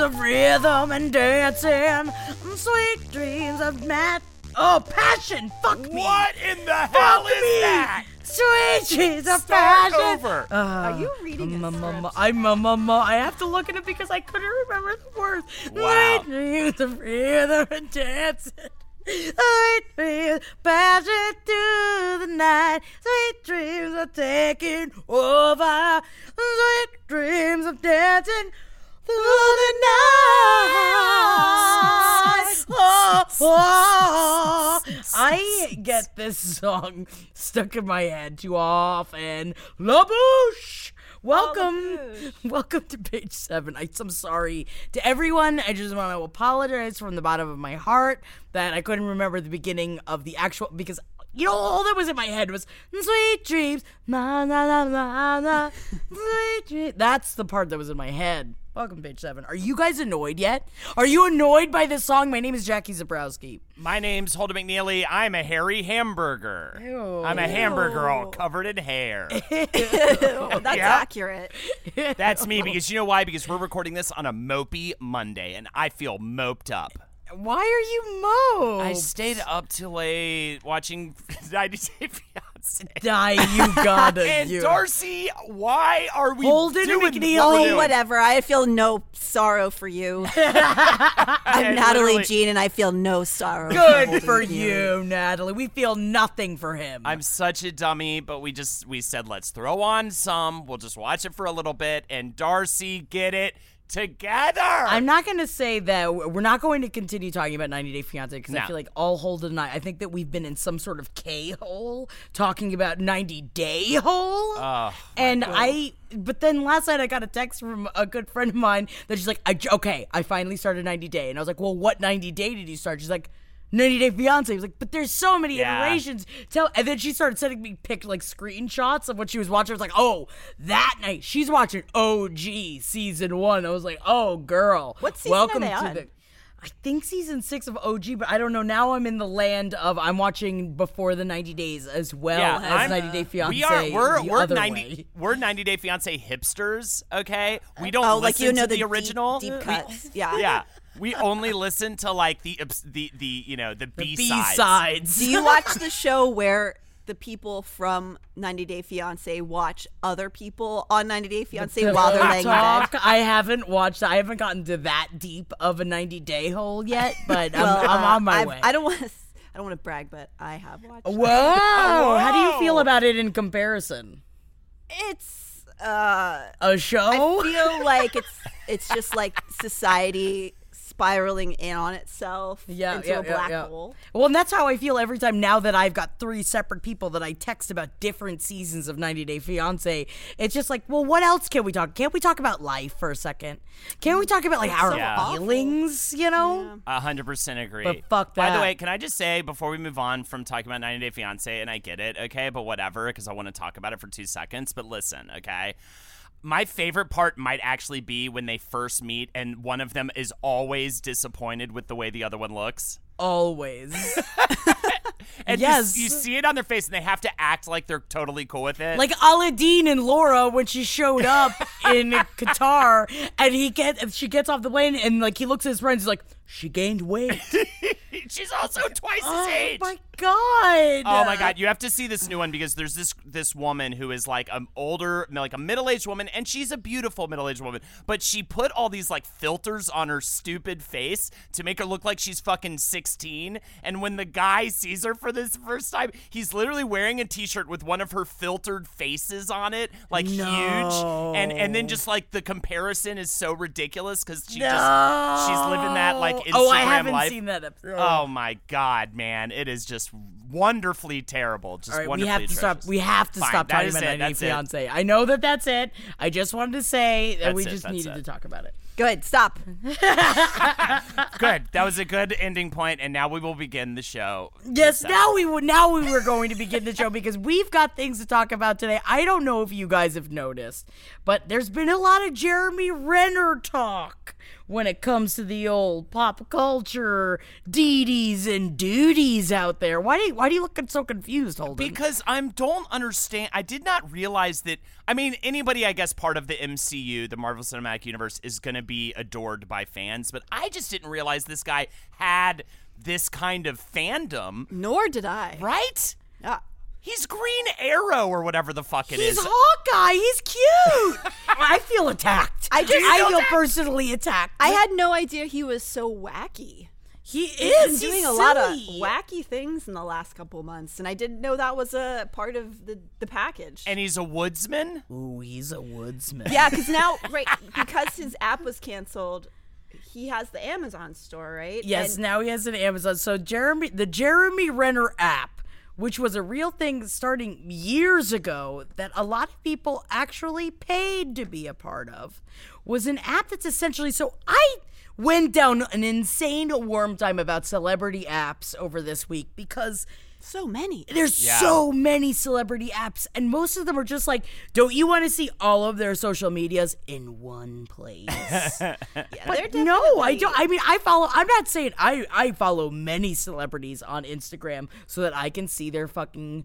Dreams of rhythm and dancing. Sweet dreams of mat. Oh, passion. Fuck me. What in the Fuck hell is me. that? Sweet dreams of Start passion. over. Uh, Are you reading a um, um. I'm um, um, I have to look at it because I couldn't remember the words. Wow. Sweet dreams of rhythm and dancing. Sweet dreams, passion through the night. Sweet dreams of taking over. Sweet dreams of dancing through the night. Oh, oh. I get this song stuck in my head too often. La Bouche! Welcome, welcome to page seven. I, I'm sorry to everyone. I just want to apologize from the bottom of my heart that I couldn't remember the beginning of the actual because you know all that was in my head was sweet dreams, na na na na na, sweet dreams. That's the part that was in my head. Welcome to page seven. Are you guys annoyed yet? Are you annoyed by this song? My name is Jackie Zebrowski. My name's Holden McNeely. I'm a hairy hamburger. I'm a hamburger all covered in hair. That's Yeah. accurate. That's me because you know why? Because we're recording this on a mopey Monday and I feel moped up. Why are you moped? I stayed up too late watching 90 Day Fiance. Die, you gotta. And you. Darcy, why are we Holden doing McNeely. what we're Oh, whatever. I feel no sorrow for you. I'm Natalie literally. Jean, and I feel no sorrow. Good Holden for McNeely. you, Natalie. We feel nothing for him. I'm such a dummy, but we just we said let's throw on some. We'll just watch it for a little bit, and Darcy get it together. I'm not going to say that we're not going to continue talking about 90 Day Fiance because I feel like all Holden and I, I think that we've been in some sort of K hole talking about 90 Day hole. Oh, and I, but then last night I got a text from a good friend of mine that she's like, I, okay, I finally started 90 Day. And I was like, well, what 90 Day did you start? She's like, 90 Day Fiance. I was like, but there's so many Yeah. iterations. Tell, and then she started sending me pic like screenshots of what she was watching. I was like, oh, that night she's watching OG season one. I was like, oh, girl, What season are welcome they to on? the. I think season six of OG, but I don't know. Now I'm in the land of I'm watching before the 90 days as well yeah, as I'm- 90 Day Fiance. We are we're the we're other 90 way. we're 90 Day Fiance hipsters. Okay, we don't Oh, listen like you know to the, the, original. deep, deep We- cuts. yeah. yeah, we only listen to like the obs- the the you know the B B sides. sides. Do you watch the show where the people from 90 Day Fiance watch other people on 90 Day Fiance while they're laying in bed? Talk. I haven't watched. I haven't gotten to that deep of a 90 day hole yet, but I'm, Well, I'm uh, on my I've- way. I don't want to. I don't want to brag, but I have watched. Whoa! How do you feel about it in comparison? It's uh A show? I feel like it's it's just like society spiraling in on itself yeah, into yeah, a black yeah. hole. Well, and that's how I feel every time now that I've got three separate people that I text about different seasons of 90 Day Fiance. It's just like, well, what else can we talk? Can't we talk about life for a second? Can't we talk about like our so feelings? You know? A hundred percent agree. But fuck that. By the way, can I just say before we move on from talking about 90 Day Fiance, and I get it, okay, but whatever, because I want to talk about it for two seconds. But listen, okay. My favorite part might actually be when they first meet, and one of them is always disappointed with the way the other one looks. Always. And you- Yes. you, see it on their face, and they have to act like they're totally cool with it. like Aladin and Laura when she showed up in Qatar, and he get she gets off the plane and like he looks at his friends, he's like, she gained weight. she's also twice Oh his age. Oh my god. Oh my god, you have to see this new one because there's this this woman who is like an older, like a middle-aged woman, and she's a beautiful middle-aged woman, but she put all these like filters on her stupid face to make her look like she's fucking 16. And when the guy sees her for this first time, he's literally wearing a t-shirt with one of her filtered faces on it, like huge, and and then just like the comparison is so ridiculous because she just she's living that like Instagram Oh, I haven't life. seen that episode. Oh my god, man! It is just wonderfully terrible. Just All right, we have to stop. We have to Fine, stop talking about it, 90 Day it. Fiance. I know that that's it. I just wanted to say that That's we just that's needed it. to talk about it. Good. Stop. Good. That was a good ending point, and now we will begin the show. Yes, now we would. Now we were going to begin the show because we've got things to talk about today. I don't know if you guys have noticed, but there's been a lot of Jeremy Renner talk when it comes to the old pop culture deedies and duties out there. Why do you, why do you look so confused, Holden? Because I don't understand. I did not realize that. I mean, anybody, I guess, part of the MCU, the Marvel Cinematic Universe, is going to be adored by fans. But I just didn't realize this guy had this kind of fandom, Nor did I. right? Yeah. He's Green Arrow or whatever the fuck it He's is. Hawkeye. He's cute. I feel attacked. I just- I feel personally attacked. I had no idea he was so wacky. He is He's doing a lot of wacky things in the last couple months, and I didn't know that was a part of the, the package. and he's a woodsman. Ooh, he's a woodsman. yeah, because now, right, because his app was canceled, he has the Amazon store, right? Yes, And now he has an Amazon. So Jeremy, the Jeremy Renner app, which was a real thing starting years ago, that a lot of people actually paid to be a part of, was an app that's essentially. So I went down an insane worm time about celebrity apps over this week because so many. there's Yeah. so many celebrity apps, and most of them are just like, don't you want to see all of their social medias in one place? Yeah, But they're no, I don't. I mean, I follow. I'm not saying I I follow many celebrities on Instagram so that I can see their fucking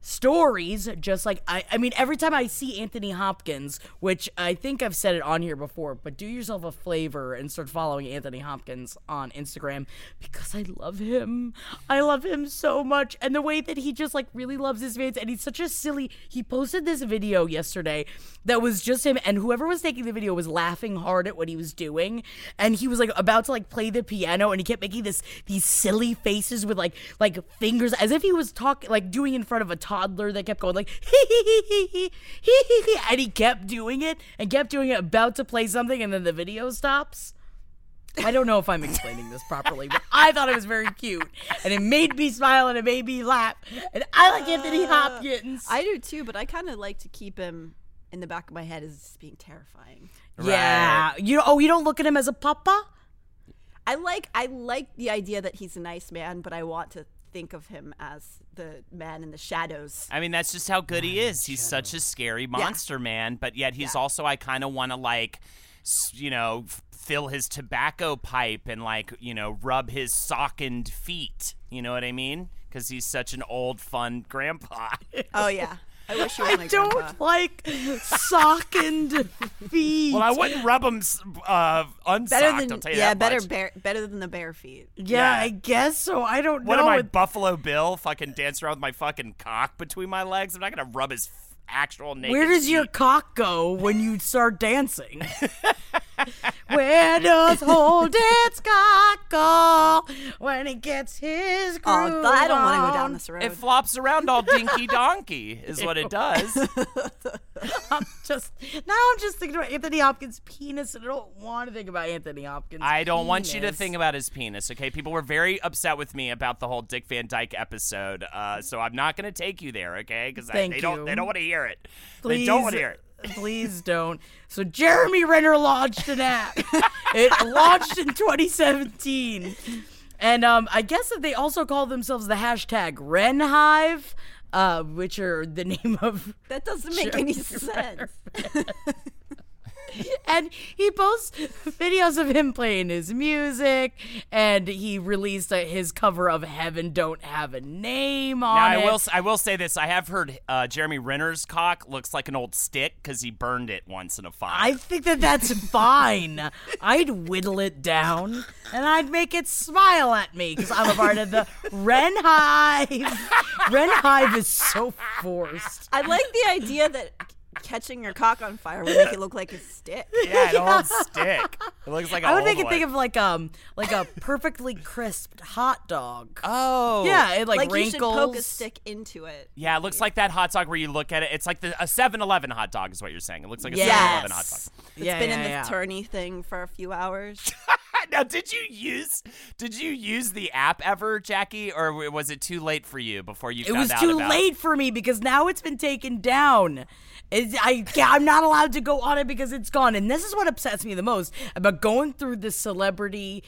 stories just like I I mean every time I see Anthony Hopkins which I think I've said it on here before but do yourself a flavor and start following Anthony Hopkins on Instagram because I love him. I love him so much. And the way that he just like really loves his fans and he's such a silly he posted this video yesterday that was just him and whoever was taking the video was laughing hard at what he was doing. And he was like about to like play the piano and he kept making this these silly faces with like like fingers as if he was talking like doing in front of a toddler that kept going like hee hee hee hee hee hee and he kept doing it and kept doing it, about to play something, and then the video stops. I don't know if I'm explaining this properly, but I thought it was very cute, and it made me smile and it made me laugh. And I like uh, Anthony Hopkins. I do too, but I kind of like to keep him in the back of my head as being terrifying. Yeah, you. Oh, you don't look at him as a papa. I like I like the idea that he's a nice man, but I want to think of him as the man in the shadows. I mean, that's just how good he is. He's such a scary monster man, but yet he's also I kind of want to like, you know, fill his tobacco pipe and like, you know, rub his sockened feet. You know what I mean? Because he's such an old, fun grandpa. Oh yeah, I wish you were I my don't grandpa. like sockened feet. well, I wouldn't rub them uh, unsocked. Better I'll than tell you yeah, that better much. bare, better than the bare feet. yeah, yeah. I guess so. I don't What know. am I, It- Buffalo Bill? Fucking dance around with my fucking cock between my legs? I'm not gonna rub his f- actual naked. Where does your feet. cock go when you start dancing? Where does Holden's cock go when he gets his groove Oh, I don't want to go down this road. It flops around all dinky donkey, is what it does. I'm just now I'm just thinking about Anthony Hopkins' penis, and I don't want to think about Anthony Hopkins. I don't want you to think about his penis, okay? People were very upset with me about the whole Dick Van Dyke episode, uh, so I'm not going to take you there, okay? Because Thank they don't they don't want to hear it. Please, They don't want to hear it. Please don't. So Jeremy Renner launched an app. it launched in 2017. And um, I guess that they also call themselves the hashtag Renhive, uh, which are the name of that doesn't make any sense. and he posts videos of him playing his music, and he released uh, his cover of "Heaven Don't Have a Name" on it. Now I it. will s- I will say this. I have heard uh, Jeremy Renner's cock looks like an old stick because he burned it once in a fire. I think that that's fine. I'd whittle it down and I'd make it smile at me because I'm a part of the Ren Hive. Ren Hive is so forced. I like the idea that catching your cock on fire would make it look like a stick. yeah, an old stick. It looks like a I would old make it one. think of like um like a perfectly crisped hot dog. Oh. yeah, it like, Like, you wrinkles. should poke a stick into it. Yeah, it looks like that hot dog where you look at it. It's like the, a 7-Eleven hot dog is what you're saying. It looks like a Yes. 7-Eleven hot dog. It's Yeah, been yeah, in the yeah. tourney thing for a few hours. now, did you use did you use the app ever, Jackie, or was it too late for you before you It was too about late for me because now it's been taken down. It's, I I'm not allowed to go on it because it's gone. And this is what upsets me the most about going through the celebrity,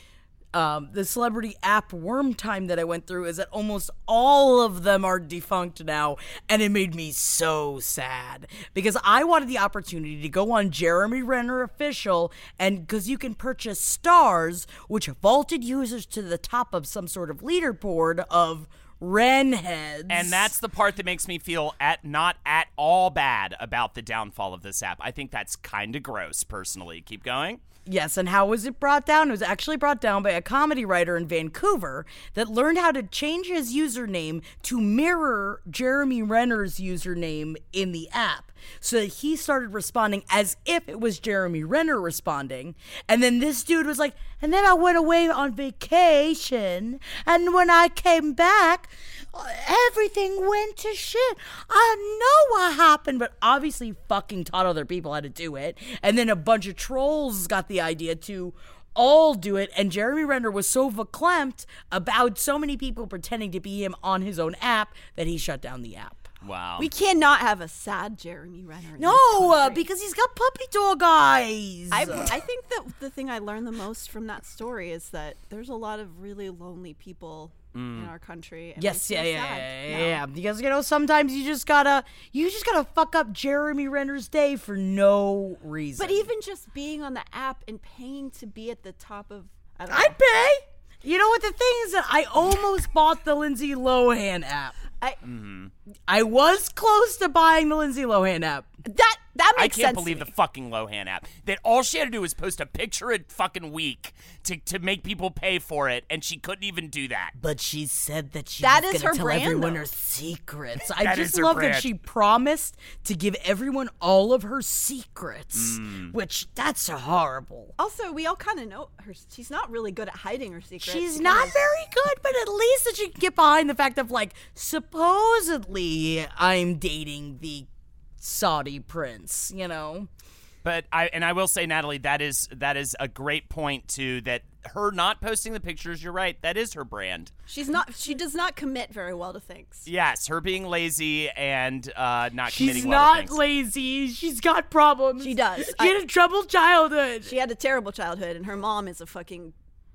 um, the celebrity app worm time that I went through is that almost all of them are defunct now, and it made me so sad because I wanted the opportunity to go on Jeremy Renner official, and because you can purchase stars, which vaulted users to the top of some sort of leaderboard of Ren heads. And that's the part that makes me feel at not at all bad about the downfall of this app. I think that's kind of gross, personally. Keep going. Yes, and how was it brought down? It was actually brought down by a comedy writer in Vancouver that learned how to change his username to mirror Jeremy Renner's username in the app. So that he started responding as if it was Jeremy Renner responding. And then this dude was like, and then I went away on vacation. And when I came back, everything went to shit. I know what happened, but obviously fucking taught other people how to do it. And then a bunch of trolls got the idea to all do it. And Jeremy Renner was so verklempt about so many people pretending to be him on his own app that he shut down the app. Wow. we cannot have a sad Jeremy Renner. No, uh, because he's got puppy dog eyes. I, I think that the thing I learned the most from that story is that there's a lot of really lonely people in our country. And Yes, yeah, feel yeah, yeah, now. yeah. Because you know, sometimes you just gotta, you just gotta fuck up Jeremy Renner's day for no reason. But even just being on the app and paying to be at the top of, I. I'd pay. You know what the thing is that I almost bought the Lindsay Lohan app. I, mm-hmm. I was close to buying the Lindsay Lohan app. that that I can't sense. believe to the fucking Lohan app. That all she had to do was post a picture a fucking week to, to make people pay for it, and she couldn't even do that. But she said that she That was is her tell brand, everyone though. her secrets. I That just is her love that she promised to give everyone all of her secrets, Mm. which that's horrible. Also, we all kind of know her. She's not really good at hiding her secrets. She's not very good, but at least that she can get behind the fact of like supposedly I'm dating the Saudi prince, you know. But I and I will say, Natalie, that is that is a great point too. That her not posting the pictures, you're right. That is her brand. She's not. She does not commit very well to things. Yes, her being lazy and uh, not She's committing well to not lazy. She's got problems. She does. She I- had a troubled childhood. She had a terrible childhood, and her mom is a fucking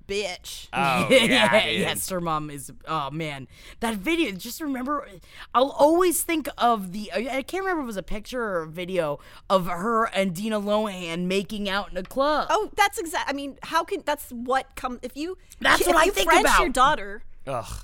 bitch. Oh yeah, dude. yes, her mom is. Oh man, that video. Just remember, I'll always think of the. I can't remember if it was a picture or a video of her and Dina Lohan making out in a club. Oh, that's exact. I mean, how can that's what come if you? That's if what I you think French about. your daughter.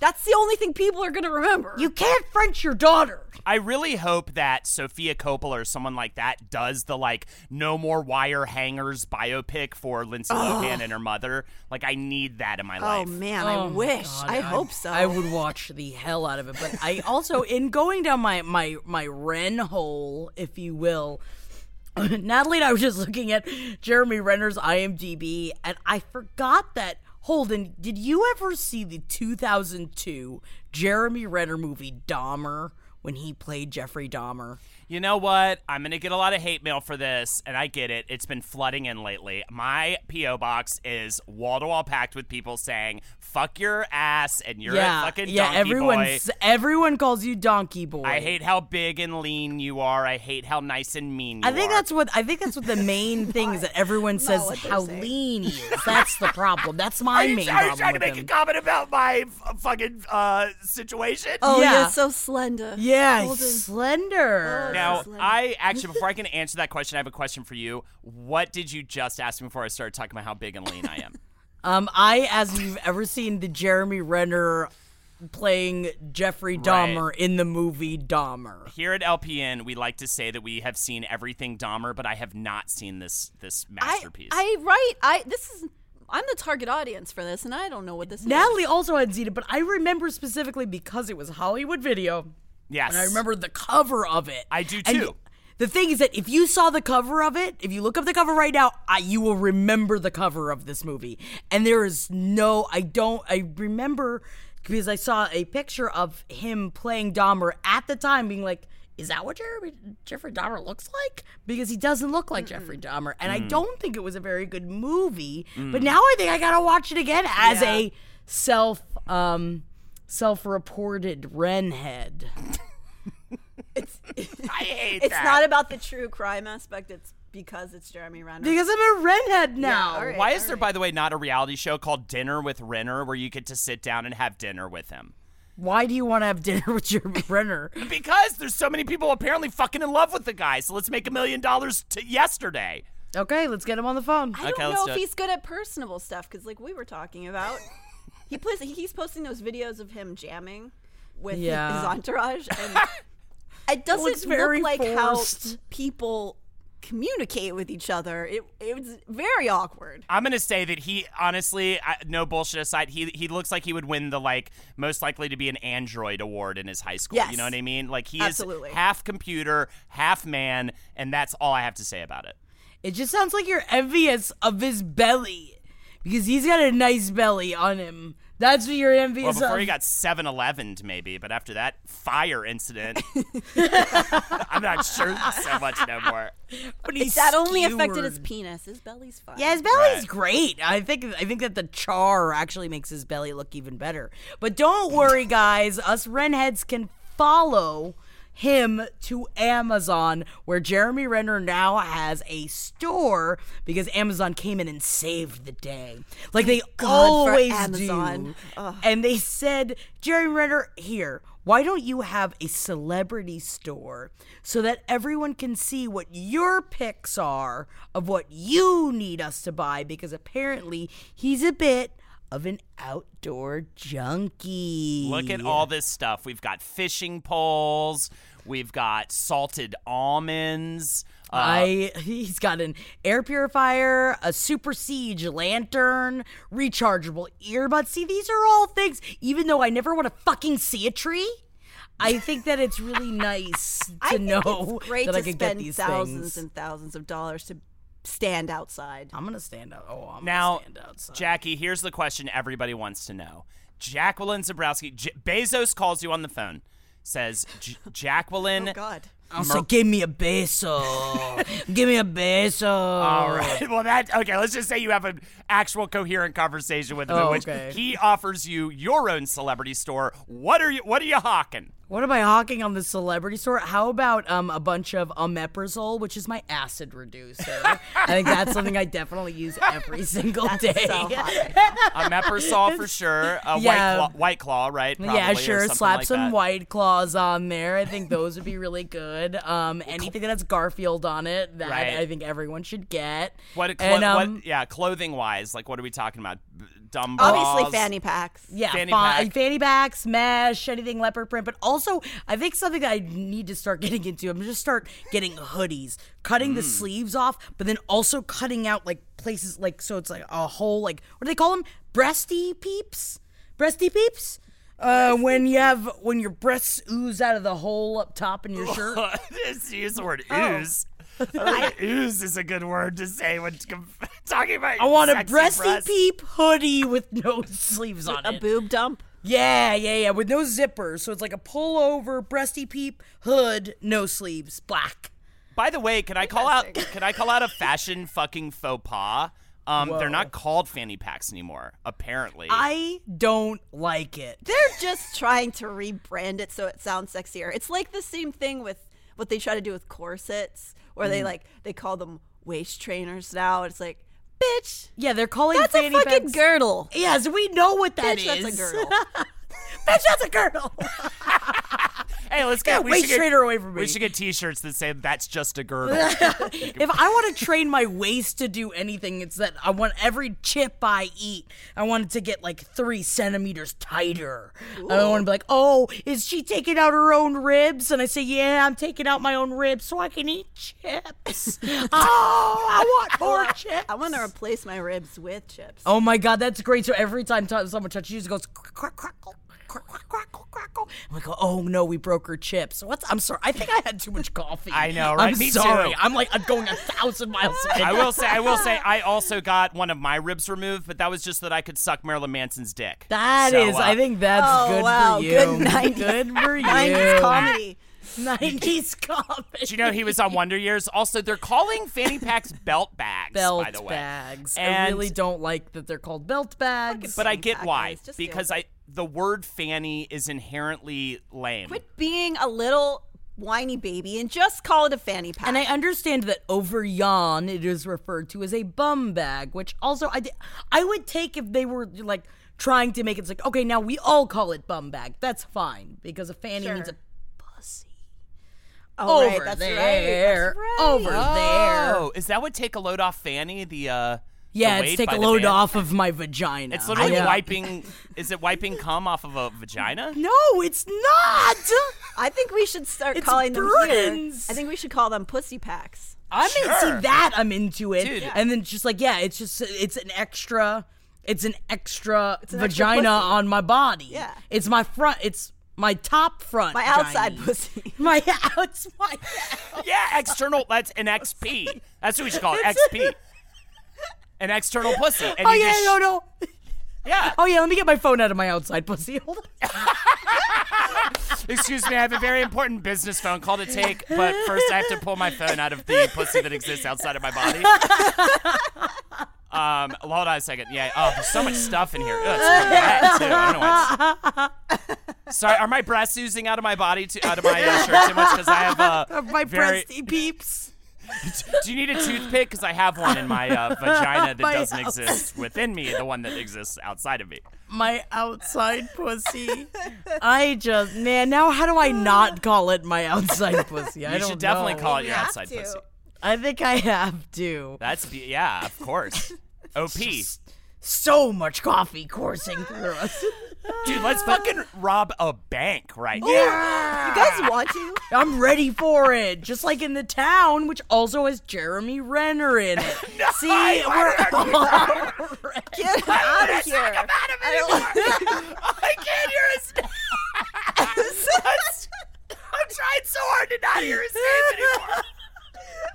That's the only thing people are gonna remember. You can't French your daughter. I really hope that Sofia Coppola or someone like that does the like no more wire hangers biopic for Lindsay Lohan and her mother. Like I need that in my Oh life. man, Oh man, I wish. God, I hope so. I would watch the hell out of it, but I also, in going down my my my Ren hole, if you will. Natalie and I were just looking at Jeremy Renner's IMDb, and I forgot that. Holden, did you ever see the 2002 Jeremy Renner movie Dahmer when he played Jeffrey Dahmer? You know what? I'm going to get a lot of hate mail for this, and I get it. It's been flooding in lately. My P.O. box is wall to wall packed with people saying, fuck your ass, and you're yeah, a fucking yeah. donkey Everyone, boy. everyone calls you Donkey Boy. I hate how big and lean you are. I hate how nice and mean you I think are. that's what I think that's what the main thing is that everyone says how saying. lean he is. That's the problem. That's my Are you, main are you problem trying to make him. a comment about my f- fucking uh, situation? oh, yeah. you're so slender. yeah, yeah, he's Golden- slender. Oh, Now, Slim. I actually, before I can answer that question, I have a question for you. What did you just ask me before I started talking about how big and lean I am? Um, I as you've ever seen the Jeremy Renner playing Jeffrey Dahmer in the movie Dahmer. Here at LPN, we like to say that we have seen everything Dahmer, but I have not seen this this masterpiece. I right. I this is. I'm the target audience for this, and I don't know what this is. Natalie also hadn't seen it, but I remember specifically because it was Hollywood Video, yes, and I remember the cover of it. I do And too. the thing is that if you saw the cover of it, if you look up the cover right now, I, you will remember the cover of this movie. And there is no, I don't, I remember because I saw a picture of him playing Dahmer at the time, being like, is that what Jeremy, Jeffrey Dahmer looks like? Because he doesn't look like Jeffrey Dahmer. And I don't think it was a very good movie. But now I think I gotta watch it again as a self, um, self-reported Renhead. I hate It's that. not about the true crime aspect. It's because it's Jeremy Renner. Because I'm a Renhead now. all right. Why is there, by the way, not a reality show called Dinner with Renner where you get to sit down and have dinner with him? Why do you want to have dinner with Jeremy Renner? Because there's so many people apparently fucking in love with the guy. So let's make a million dollars to yesterday. Okay, let's get him on the phone. I Okay, don't let's know do if it. he's good at personable stuff because, like we were talking about, he plays. He's posting those videos of him jamming with Yeah. his entourage, and it doesn't looks very look like forced. how people communicate with each other. It it was very awkward. I'm gonna say that he honestly, I, no bullshit aside, he he looks like he would win the like most likely to be an android award in his high school. You know what I mean? Like he Absolutely. is half computer, half man, and that's all I have to say about it. It just sounds like you're envious of his belly because he's got a nice belly on him. That's what you're envious Well, envious before of. he got 7-Eleven maybe, but after that fire incident, I'm not sure so much no more. but he's that only affected his penis. His belly's fine. Yeah, his belly's Right. great. I think I think that the char actually makes his belly look even better. But don't worry, guys. Us Renheads can follow him to Amazon, where Jeremy Renner now has a store because Amazon came in and saved the day, like they God, always Amazon. do. And they said, Jeremy Renner, here. Why don't you have a celebrity store so that everyone can see what your picks are of what you need us to buy? Because apparently he's a bit of an outdoor junkie. Look at all this stuff. We've got fishing poles. We've got salted almonds. Uh, I he's got an air purifier, a super siege lantern, rechargeable earbuds. See, these are all things. Even though I never want to fucking see a tree, I think that it's really nice to I know great that to I could spend get these thousands things. and thousands of dollars to stand outside. I'm gonna stand out. Oh, I'm now, gonna stand outside. Jackie, here's the question everybody wants to know. Jacqueline Zebrowski, J- Bezos calls you on the phone, says, J- oh, Jacqueline. Oh God. I'll give me a beso. give me a beso. All right. Well, that okay. Let's just say you have an actual coherent conversation with him, in Oh, which okay. he offers you your own celebrity store. What are you? What are you hawking? What am I hawking on the celebrity store? How about um a bunch of omeprazole, which is my acid reducer? I think that's something I definitely use every single day. So hot. omeprazole for sure. A Yeah. white claw, white claw, right? yeah, Probably, or sure. Slap like some that. white claws on there. I think those would be really good. Um, anything that has Garfield on it, that Right. I think everyone should get. What, clo- and, um, what? Yeah, clothing wise, like what are we talking about? B- Dumb Obviously, fanny packs. Yeah, Fanny fa- pack. fanny packs, mesh, anything leopard print. But also, I think something that I need to start getting into. I'm just start getting hoodies, cutting the Mm. sleeves off, but then also cutting out like places like so it's like a whole like what do they call them? Breasty peeps, breasty peeps. Uh, when you have when your breasts ooze out of the hole up top in your shirt. Just use the word Oh. Ooze. I ooze is a good word to say when talking about. I want a breasty breasts. peep hoodie with no sleeves on it. A it. boob dump. Yeah, yeah, yeah, with no zippers. So it's like a pullover, breasty peep, hood, no sleeves, black. By the way, can I call out? Can I call out a fashion fucking faux pas? Um, they're not called fanny packs anymore. Apparently, I don't like it. They're just trying to rebrand it so it sounds sexier. It's like the same thing with what they try to do with corsets, where Mm. they like they call them waist trainers now. It's like, bitch, Yeah, they're calling that's a fucking packs. girdle. Yeah, so we know what that Bitch, is. that's a girdle. Bitch, that's a girdle. Hey, let's Get we way get- away from me. We should get T-shirts that say "That's just a girdle." if I want to train my waist to do anything, it's that I want every chip I eat, I want it to get like three centimeters tighter. I don't want to be like, oh, is she taking out her own ribs? And I say, yeah, I'm taking out my own ribs so I can eat chips. oh, I want more chips. I want to replace my ribs with chips. Oh my god, that's great. So every time someone touches you, it goes crack, crackle, crack, crack, crackle, crackle. I'm like, oh no, we broke her chips. What's? I'm sorry. I think I had too much coffee. I know, right? I'm Me sorry. too. I'm like, I'm going a thousand miles. a minute. I will say, I will say, I also got one of my ribs removed, but that was just that I could suck Marilyn Manson's dick. That So, is, uh, I think that's Oh, good wow. for you. Good 90s Good for you. 90s comedy. 90s comedy. Do you know he was on Wonder Years? Also, they're calling fanny packs belt bags. belt by the way. bags. I really don't like that they're called belt bags. But I get why. Just because. I the word fanny is inherently lame. Quit being a little whiny baby and just call it a fanny pack. And I understand that over yon it is referred to as a bum bag, which also I, di- I would take if they were like trying to make it it's like okay now we all call it bum bag. That's fine because a fanny means a pussy. oh, over right, that's there, right. That's right. over there. Oh, is that what take a load off fanny? The uh Yeah, it's take a load band? off of my vagina. It's literally Yeah. wiping. Is it wiping cum off of a vagina? No, it's not. I think we should start It's calling them here. I think we should call them pussy packs. I'm in, Sure. see that I'm into it, Dude. and then just like yeah, it's just it's an extra, it's an extra an vagina pussy. on my body. Yeah. it's my front, it's my top front, My outside vagina. pussy. my outs, my Yeah, external. That's an XP. That's what we should call it. XP. An external pussy. And oh yeah, just, no, no. Yeah. Oh yeah, let me get my phone out of my outside pussy. Hold on. Excuse me, I have a very important business phone call to take, but first I have to pull my phone out of the pussy that exists outside of my body. Um, hold on a second. Yeah. Oh, there's so much stuff in here. Ugh, it's too. I don't know why. It's... Sorry, are my breasts oozing out of my body, too, out of my uh, shirt too much? Because I have uh, my very... breasty peeps. Do you need a toothpick? Because I have one in my uh, vagina that My doesn't house. exist within me, the one that exists outside of me. My outside pussy. I just man, now how do I not call it my outside pussy? I You don't should definitely know. call it your outside to. pussy. I think I have to. That's be- yeah, of course. OP. So much coffee coursing through us. Dude, let's fucking rob a bank right now. You guys want to? I'm ready for it. Just like in the town, which also has Jeremy Renner in it. See, we're Get out of here. I can't hear his name. I'm trying so hard to not hear his name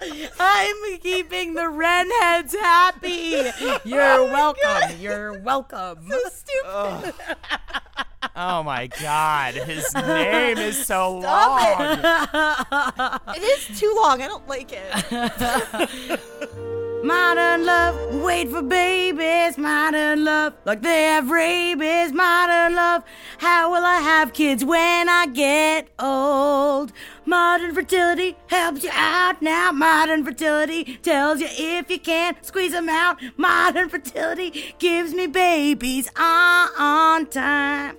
anymore. I'm keeping the Renheads happy. Oh You're welcome. You're welcome. So Stupid. Oh my god, his name is so long. It is too long. I don't like it. Modern love, wait for babies. Modern love, like they have rabies. Modern love, how will I have kids when I get old? Modern fertility helps you out now. Modern fertility tells you if you can't squeeze them out. Modern fertility gives me babies on time.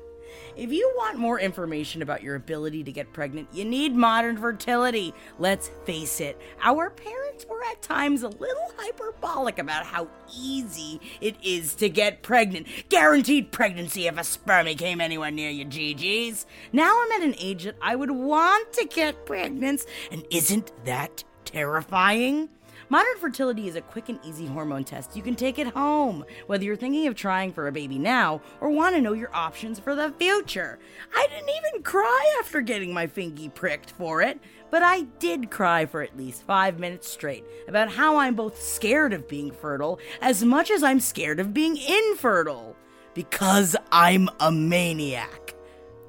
If you want more information about your ability to get pregnant, you need modern fertility. Let's face it, our parents were at times a little hyperbolic about how easy it is to get pregnant. Guaranteed pregnancy if a spermie came anywhere near you, GGs. Now I'm at an age that I would want to get pregnant, and isn't that terrifying? Modern fertility is a quick and easy hormone test you can take at home, whether you're thinking of trying for a baby now or want to know your options for the future. I didn't even cry after getting my fingy pricked for it, but I did cry for at least five minutes straight about how I'm both scared of being fertile as much as I'm scared of being infertile. Because I'm a maniac.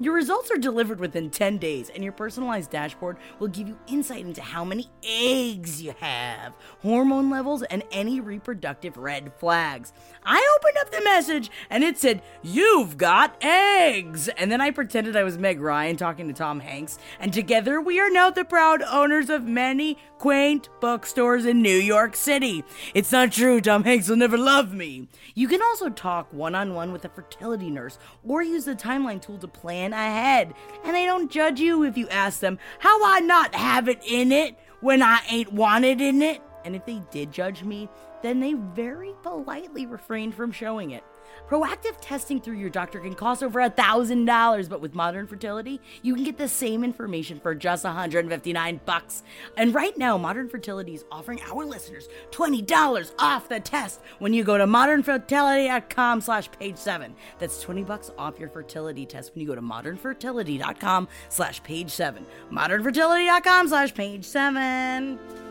Your results are delivered within 10 days, and your personalized dashboard will give you insight into how many eggs you have, hormone levels, and any reproductive red flags. I opened up the message and it said, You've got eggs! And then I pretended I was Meg Ryan talking to Tom Hanks, and together we are now the proud owners of many quaint bookstores in New York City. It's not true, Tom Hanks will never love me. You can also talk one on one with a fertility nurse or use the timeline tool to plan ahead. And they don't judge you if you ask them, how I not have it in it when I ain't wanted in it? And if they did judge me, then they very politely refrained from showing it. Proactive testing through your doctor can cost over $1,000, but with Modern Fertility, you can get the same information for just 159 bucks. And right now, Modern Fertility is offering our listeners $20 off the test when you go to modernfertility.com slash page 7. That's 20 bucks off your fertility test when you go to modernfertility.com slash page 7. modernfertility.com slash page 7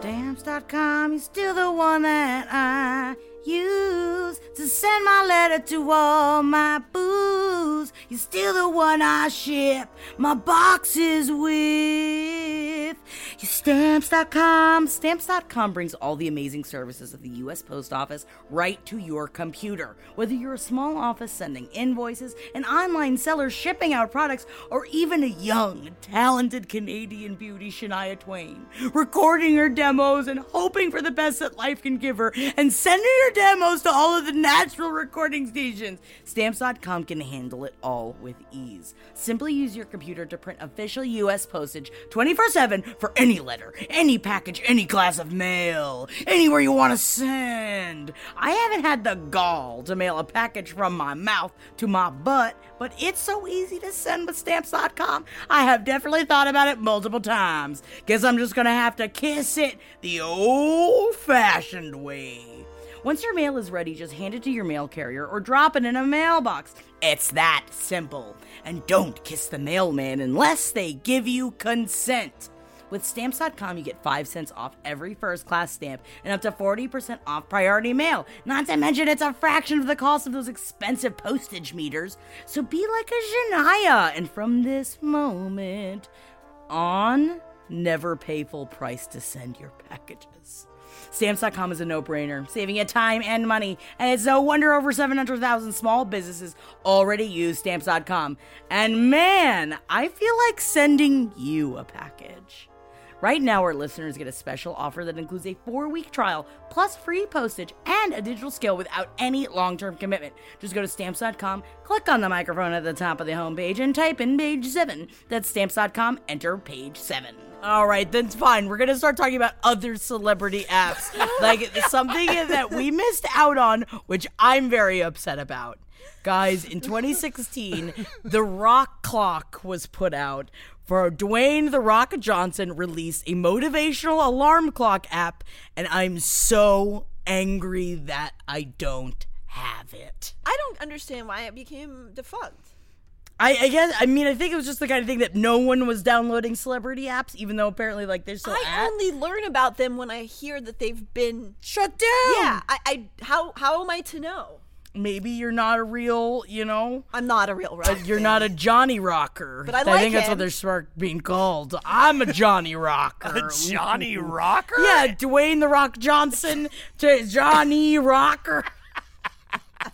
stamps.com, you're still the one that I use to send my letter to all my booze. You're still the one I ship my boxes with. Stamps.com. Stamps.com brings all the amazing services of the U.S. Post Office right to your computer. Whether you're a small office sending invoices, an online seller shipping out products, or even a young, talented Canadian beauty, Shania Twain, recording her demos and hoping for the best that life can give her and sending her demos to all of the natural recording stations. Stamps.com can handle it all with ease. Simply use your computer to print official U.S. postage 24 7 for any letter, any package, any class of mail, anywhere you want to send. I haven't had the gall to mail a package from my mouth to my butt, but it's so easy to send with Stamps.com. I have definitely thought about it multiple times. Guess I'm just gonna have to kiss it the old fashioned way. Once your mail is ready, just hand it to your mail carrier or drop it in a mailbox. It's that simple. And don't kiss the mailman unless they give you consent. With stamps.com, you get 5 cents off every first class stamp and up to 40% off priority mail. Not to mention, it's a fraction of the cost of those expensive postage meters. So be like a Shania. And from this moment on, never pay full price to send your packages. Stamps.com is a no brainer, saving you time and money, and it's no wonder over 700,000 small businesses already use Stamps.com. And man, I feel like sending you a package. Right now, our listeners get a special offer that includes a four week trial, plus free postage and a digital scale without any long term commitment. Just go to stamps.com, click on the microphone at the top of the homepage, and type in page 7. That's stamps.com, enter page 7. All right, then fine. We're gonna start talking about other celebrity apps, like something that we missed out on, which I'm very upset about. Guys, in 2016, the Rock Clock was put out. For Dwayne the Rock Johnson released a motivational alarm clock app, and I'm so angry that I don't have it. I don't understand why it became defunct. I, I guess I mean I think it was just the kind of thing that no one was downloading celebrity apps, even though apparently like they're still I at. only learn about them when I hear that they've been. shut down. Yeah, I, I how how am I to know? maybe you're not a real, you know, I'm not a real rock. Uh, you're not a Johnny Rocker. But I I like think that's what they're smart being called. I'm a Johnny Rocker. a Johnny Rocker? Yeah, Dwayne the Rock Johnson Johnny Rocker.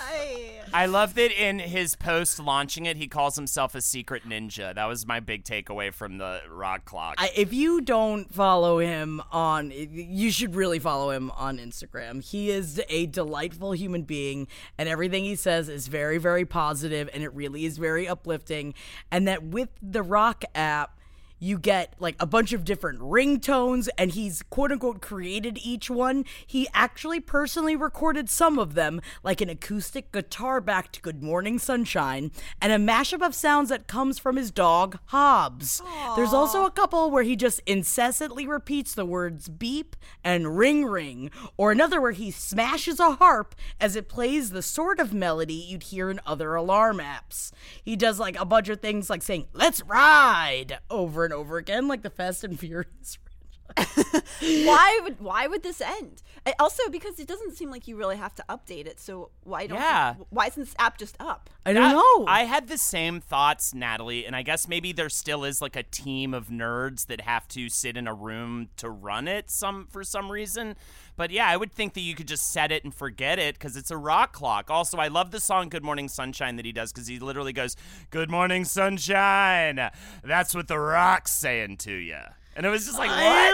I, I love that in his post launching it, he calls himself a secret ninja. That was my big takeaway from the rock clock. I, if you don't follow him on, you should really follow him on Instagram. He is a delightful human being, and everything he says is very, very positive, and it really is very uplifting. And that with the Rock app, you get like a bunch of different ringtones, and he's quote unquote created each one. He actually personally recorded some of them, like an acoustic guitar backed Good Morning Sunshine, and a mashup of sounds that comes from his dog, Hobbs. There's also a couple where he just incessantly repeats the words beep and ring ring, or another where he smashes a harp as it plays the sort of melody you'd hear in other alarm apps. He does like a bunch of things like saying, let's ride over and over again, like the Fast and Furious. why would why would this end? Also, because it doesn't seem like you really have to update it. So why don't? Yeah. Why isn't this app just up? I don't That- know. I had the same thoughts, Natalie, and I guess maybe there still is like a team of nerds that have to sit in a room to run it some for some reason. But yeah, I would think that you could just set it and forget it because it's a rock clock. Also, I love the song "Good Morning Sunshine" that he does because he literally goes, "Good morning, sunshine." That's what the rock's saying to you. And it was just like, what? I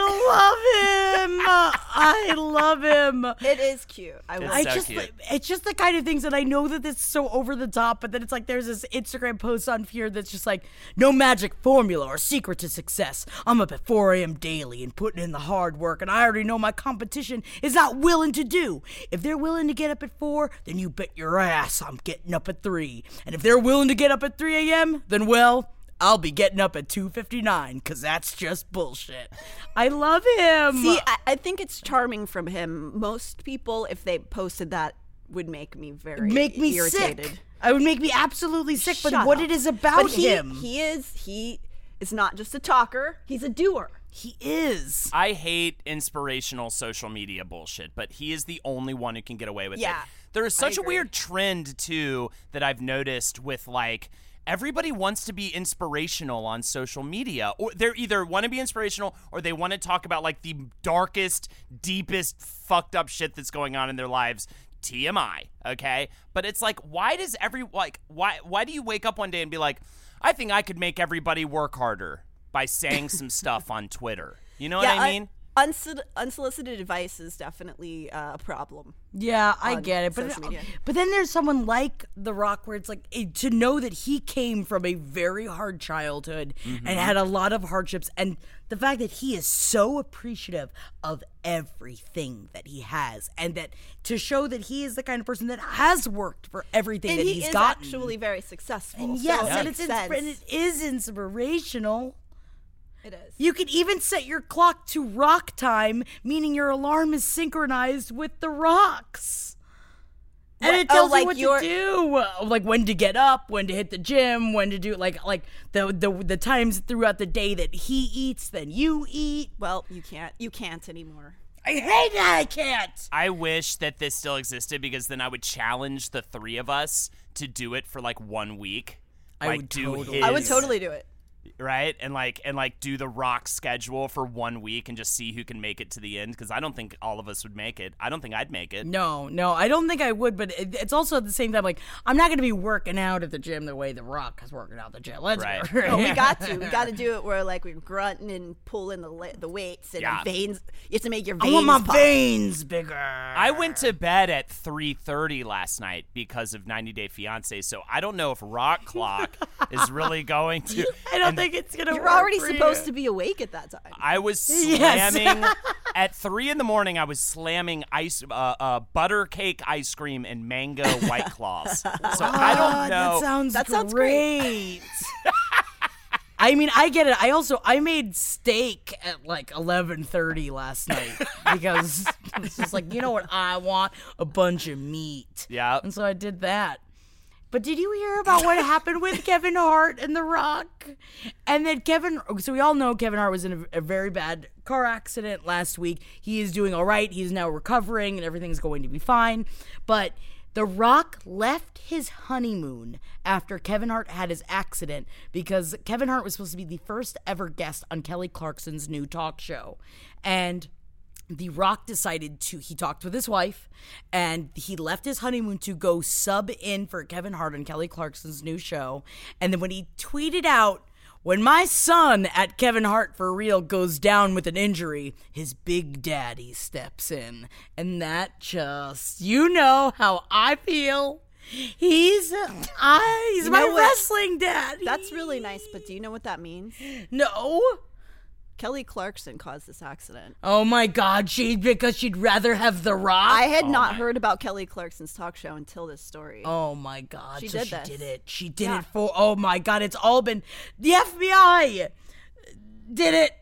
love him. I love him. It is cute. I will. It's I so just, cute. it's just the kind of things that I know that it's so over the top, but then it's like there's this Instagram post on here that's just like, no magic formula or secret to success. I'm up at 4 a.m. daily and putting in the hard work, and I already know my competition is not willing to do. If they're willing to get up at 4, then you bet your ass I'm getting up at 3. And if they're willing to get up at 3 a.m., then well, I'll be getting up at 2:59 because that's just bullshit. I love him. See, I, I think it's charming from him. Most people, if they posted that, would make me very make me irritated. sick. I would make me absolutely sick. But Shut what it is about But he, him, he is he is not just a talker. He's a doer. he is. I hate inspirational social media bullshit, but he is the only one who can get away with Yeah, it. There is such a weird trend too that I've noticed with like everybody wants to be inspirational on social media or they're either want to be inspirational or they want to talk about like the darkest deepest fucked up shit that's going on in their lives TMI, okay? But it's like why does every like why why do you wake up one day and be like I think I could make everybody work harder by saying some stuff on Twitter. You know what I un- mean? Unsolicited, unsolicited advice is definitely uh, a problem. Yeah, I get it. But social but then there's someone like The Rock where it's like it, to know that he came from a very hard childhood Mm-hmm. and had a lot of hardships, and the fact that he is so appreciative of everything that he has, and that to show that he is the kind of person that has worked for everything And that he he's is gotten. actually very successful. and so yes, it and it's insp- and it is inspirational. It is. You could even set your clock to rock time, meaning your alarm is synchronized with the rocks. And What- it oh, tells like you what your- to do, like when to get up, when to hit the gym, when to do like like the the the times throughout the day that he eats, then you eat. Well, you can't. You can't anymore. I hate that I can't. I wish that this still existed because then I would challenge the three of us to do it for like one week. I like would do totally- his, I would totally do it. Right and like and like do the rock schedule for one week and just see who can make it to the end because I don't think all of us would make it. I don't think I'd make it. No, no, I don't think I would, but it, it's also at the same time like I'm not going to be working out at the gym the way the Rock is working out the gym. Let's Right. be No, we got to. We got to do it where like we're grunting and pulling the the weights and Yeah. veins. You have to make your veins. I want my pop. veins bigger. I went to bed at 3:30 last night because of 90 Day Fiance, so I don't know if Rock Clock is really going to. I don't think it's gonna. You're work already for supposed you. to be awake at that time. I was Yes. slamming at three in the morning. I was slamming ice, uh, uh, butter cake ice cream and mango white claws. So I don't know. That sounds That sounds great. I mean, I get it. I also I made steak at like eleven thirty last night because it's just like you know what I want a bunch of meat. Yeah. and so I did that. But did you hear about what happened with Kevin Hart and The Rock? And then Kevin, so we all know Kevin Hart was in a, a very bad car accident last week. He is doing all right. He's now recovering and everything's going to be fine. But The Rock left his honeymoon after Kevin Hart had his accident because Kevin Hart was supposed to be the first ever guest on Kelly Clarkson's new talk show. And the Rock decided to, he talked with his wife and he left his honeymoon to go sub in for Kevin Hart on Kelly Clarkson's new show. And then when he tweeted out, when my son at Kevin Hart for real goes down with an injury, his big daddy steps in. And that just, you know how I feel. He's, I, he's You my wrestling dad. That's really nice, but do you know what that means? No. Kelly Clarkson caused this accident. Oh my God, she because she'd rather have the Rock. I had not heard about Kelly Clarkson's talk show until this story. Oh my god. She so did she this. did it. She did Yeah. it for oh my god, it's all been the FBI did it.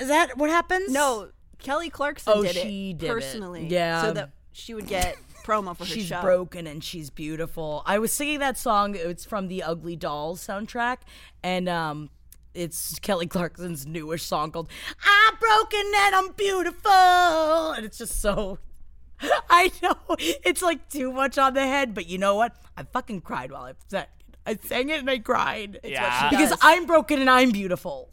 Is that what happens? No, Kelly Clarkson Oh, did she it did it. personally. Yeah. So that she would get promo for her show. She's show. broken and she's beautiful. I was singing that song. It's from the Ugly Dolls soundtrack, and um, it's Kelly Clarkson's newish song called "I'm Broken and I'm Beautiful," and it's just so. I know it's like too much on the head, but you know what? I fucking cried while I sang. it. I sang it and I cried. Yeah. because does. I'm broken and I'm beautiful.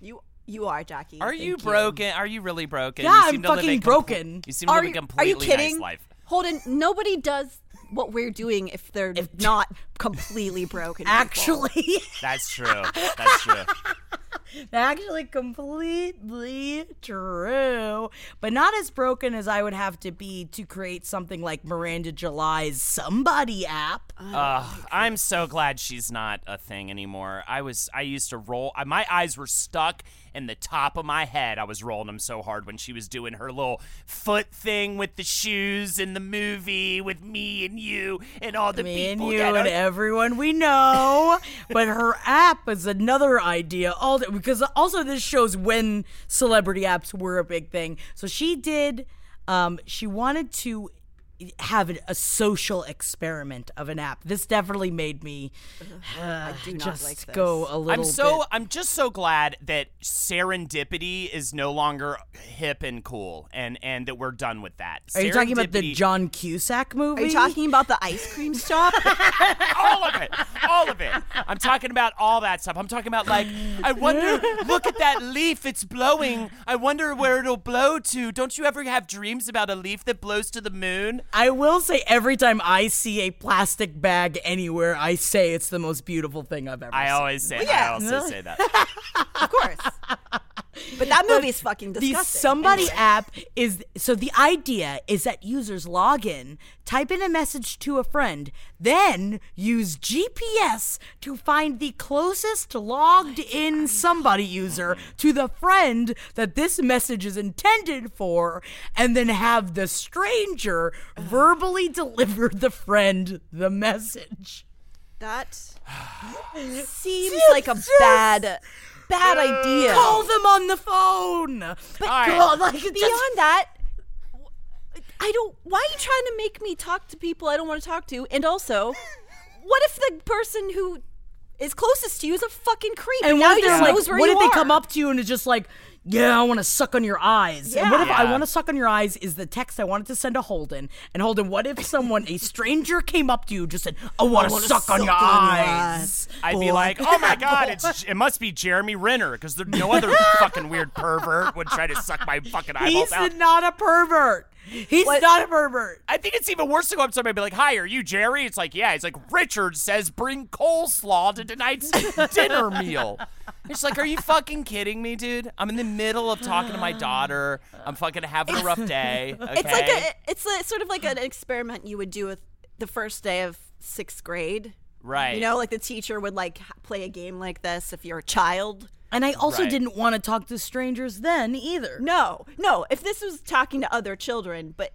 You you are Jackie. Are Thank you broken? Are you really broken? Yeah, you I'm seem to live fucking a compl- broken. You seem to Are live a you, are you kidding? nice life. Holden, nobody does what we're doing if they're if not completely broken. people. Actually, That's true. That's true. Actually, completely true, but not as broken as I would have to be to create something like Miranda July's Somebody app. Ugh, I'm so glad she's not a thing anymore. I was, I used to roll. I- My eyes were stuck in the top of my head. I was rolling them so hard when she was doing her little foot thing with the shoes in the movie with me and you and all the Me and you that and everyone we know. but her app is another idea. All because also this shows when celebrity apps were a big thing. So she did. Um, she wanted to have a social experiment of an app. This definitely made me uh, do not just like go a little. I'm so bit- I'm just so glad that serendipity is no longer hip and cool, and and that we're done with that. Are you talking about the John Cusack movie? Are you talking about the ice cream shop? all of it, all of it? I'm talking about all that stuff. I'm talking about like, I wonder, look at that leaf, it's blowing. I wonder where it'll blow to. Don't you ever have dreams about a leaf that blows to the moon? I will say every time I see a plastic bag anywhere, I say it's the most beautiful thing I've ever I seen. always say, I yeah. also say that. of course. But that movie is fucking disgusting. the somebody Anyway. app is so the idea is that users log in type in a message to a friend then use gps to find the closest logged in somebody user to the friend that this message is intended for and then have the stranger verbally deliver the friend the message That seems like a bad, bad idea. call them on the phone but right. God, like, just- Beyond that, I don't. Why are you trying to make me talk to people I don't want to talk to? And also, what if the person who is closest to you is a fucking creep? And now what he if they're just like, knows where what you if they are? come up to you and it's just like, yeah, I want to suck on your eyes. And what if I want to suck on your eyes is the text I wanted to send to Holden. And Holden, what if someone, a stranger came up to you, just said, I want to wanna suck, on your on your eyes. I'd be like, oh my god, it's it must be Jeremy Renner because no other fucking weird pervert would try to suck my fucking eyeballs He's out. He's not a pervert. He's not a pervert. I think it's even worse to go up to somebody and be like, "Hi, are you Jerry?" It's like, "Yeah." It's like Richard says, "Bring coleslaw to tonight's dinner meal." It's like, "Are you fucking kidding me, dude? I'm in the middle of talking to my daughter. I'm fucking having a rough day." Okay? It's like a. It's a, sort of like an experiment you would do with the first day of sixth grade. right. You know, like the teacher would like play a game like this if you're a child. And I also Right. didn't want to talk to strangers then either. No, no. If this was talking to other children, but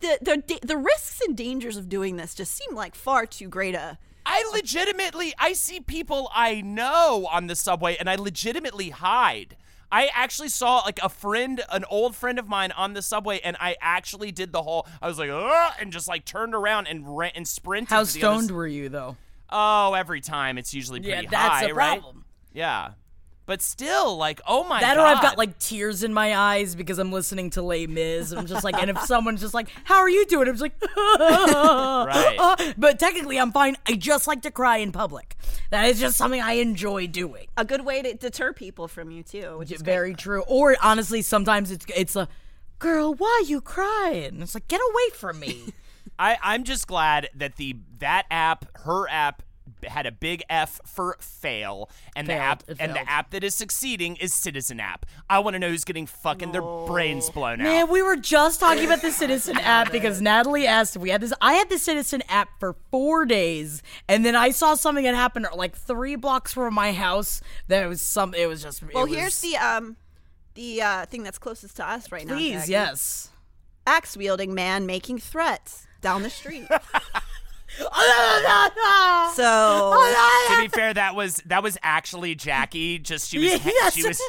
the the the risks and dangers of doing this just seem like far too great a. I legitimately, I see people I know on the subway, and I legitimately hide. I actually saw like a friend, an old friend of mine on the subway, and I actually did the whole. I was like, Ugh, and just like turned around and ran and sprinted. How to other stoned were you, though? Oh, every time it's usually Yeah, pretty that's high, the right? problem. Yeah, but still, like, oh my That god. or I've got like tears in my eyes because I'm listening to Les Mis. I'm just like, and if someone's just like, "How are you doing?" I'm just like, Right. Uh, but technically, I'm fine. I just like to cry in public. That is just something I enjoy doing. A good way to deter people from you too. Which is great. Very true. Or honestly, sometimes it's it's a girl. Why you crying? It's like get away from me. I, I'm just glad that the that app, her app, had a big F for fail, and the app It and the app that is succeeding is Citizen app. I want to know who's getting fucking their brains blown out. Man, we were just talking about the Citizen app because Natalie asked if we had this. I had the Citizen app for four days, and then I saw something that happened like three blocks from my house. That was some. It was just. it Well, was- here's the um, the uh, thing that's closest to us right now. Please, yes. Axe wielding man making threats down the street. so to be fair, that was that was actually Jackie. Just she was Yes. she was.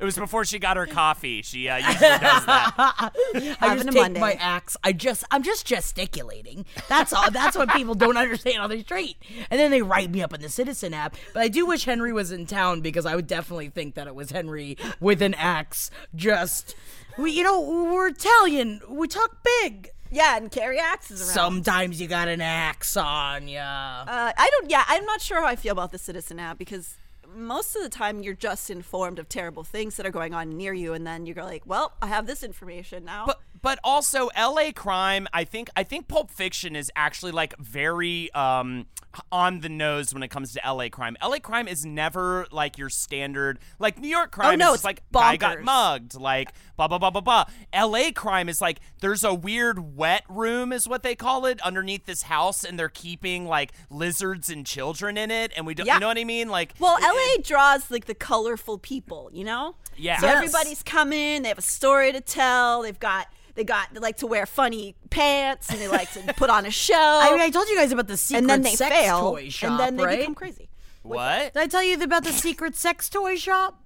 It was before she got her coffee. She uh, usually does that. I just take Monday. my axe. I just, I'm just gesticulating. That's all. That's what people don't understand on the street. And then they write me up in the Citizen app. But I do wish Henry was in town because I would definitely think that it was Henry with an axe. Just, we, you know, we're Italian. We talk big. Yeah, and carry axes around. Sometimes you got an axe on ya. Uh, I don't. Yeah, I'm not sure how I feel about the Citizen app because most of the time you're just informed of terrible things that are going on near you, and then you're like, "Well, I have this information now." But but also L.A. Crime. I think I think Pulp Fiction is actually like very um on the nose when it comes to L.A. Crime. L.A. Crime is never like your standard like New York Crime. Oh, no, is it's like guy got mugged. Like blah blah blah blah blah. L.A. Crime is like there's a weird wet room is what they call it underneath this house, and they're keeping like lizards and children in it, and we don't. Yeah. You know what I mean? Like Well, it- LA draws like the colorful people, you know? Yeah. So Yes. everybody's coming, they have a story to tell, they've got they got they like to wear funny pants and they like to put on a show. I mean, I told you guys about the secret and then they sex fail toy shop, and then they right? become crazy. what Did I tell you about the secret sex toy shop?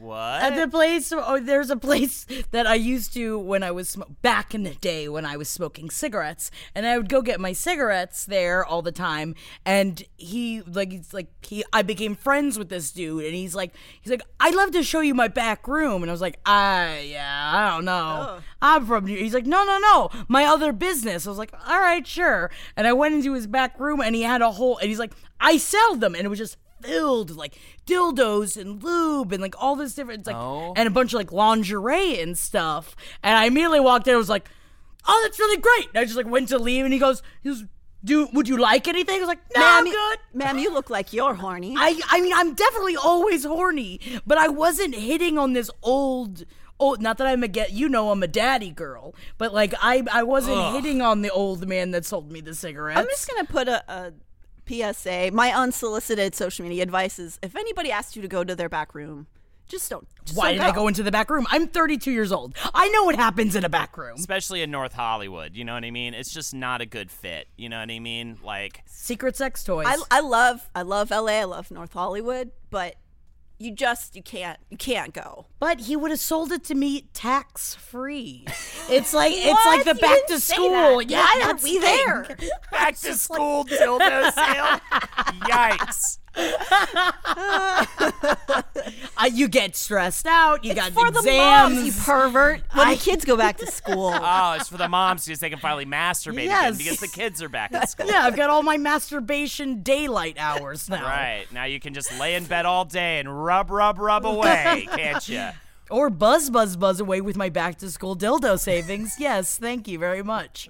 What At the place, oh, there's a place that I used to when I was sm- back in the day when I was smoking cigarettes, and I would go get my cigarettes there all the time. And he, like, he's like, he, I became friends with this dude, and he's like, he's like, I'd love to show you my back room, and I was like, I, yeah, I don't know, oh. I'm from. New-" He's like, no, no, no, my other business. I was like, all right, sure. And I went into his back room, and he had a whole, and he's like, I sell them, and it was just filled with, like dildos and lube and like all this different it's like Oh. and a bunch of like lingerie and stuff. And I immediately walked in and was like, Oh, that's really great. And I just like went to leave and he goes, he goes, Do would you like anything? I was like, No, I'm Ma'am, you- good. Ma'am, you look like you're horny. I I mean I'm definitely always horny, but I wasn't hitting on this old Oh, not that I'm a get, you know, I'm a daddy girl, but like I, I wasn't hitting on the old man that sold me the cigarettes. I'm just gonna put a, a PSA. My unsolicited social media advice is: if anybody asks you to go to their back room, just don't. Just Why don't did I go into the back room? I'm 32 years old. I know what happens in a back room. especially in North Hollywood. You know what I mean? It's just not a good fit. You know what I mean? Like, Secret sex toys. I, I love I love LA. I love North Hollywood, but you just you can't you can't go. But he would have sold it to me tax free. It's like it's like the You back didn't to say school. that. Yeah, Why aren't that's we the thing. there? back to school dildo sale. Yikes! Uh, you get stressed out. You got For exams. the moms, you pervert. When I- the kids go back to school. Oh, it's for the moms because they can finally masturbate Yes. again because the kids are back in school. yeah, I've got all my masturbation daylight hours now. Right now, you can just lay in bed all day and rub, rub, rub away, can't you? Or buzz, buzz, buzz away with my back to school dildo savings. Yes, thank you very much.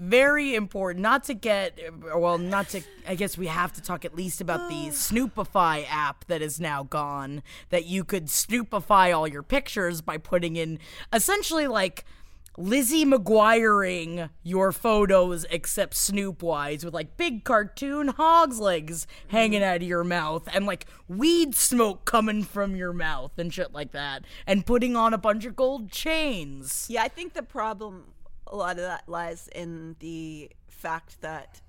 Very important. Not to get, well, not to, I guess we have to talk at least about the Snoopify app that is now gone. That you could Snoopify all your pictures by putting in essentially like Lizzie McGuiring your photos except Snoop wise with like big cartoon hog's legs hanging out of your mouth and like weed smoke coming from your mouth and shit like that and putting on a bunch of gold chains. Yeah, I think the problem, a lot of that lies in the fact that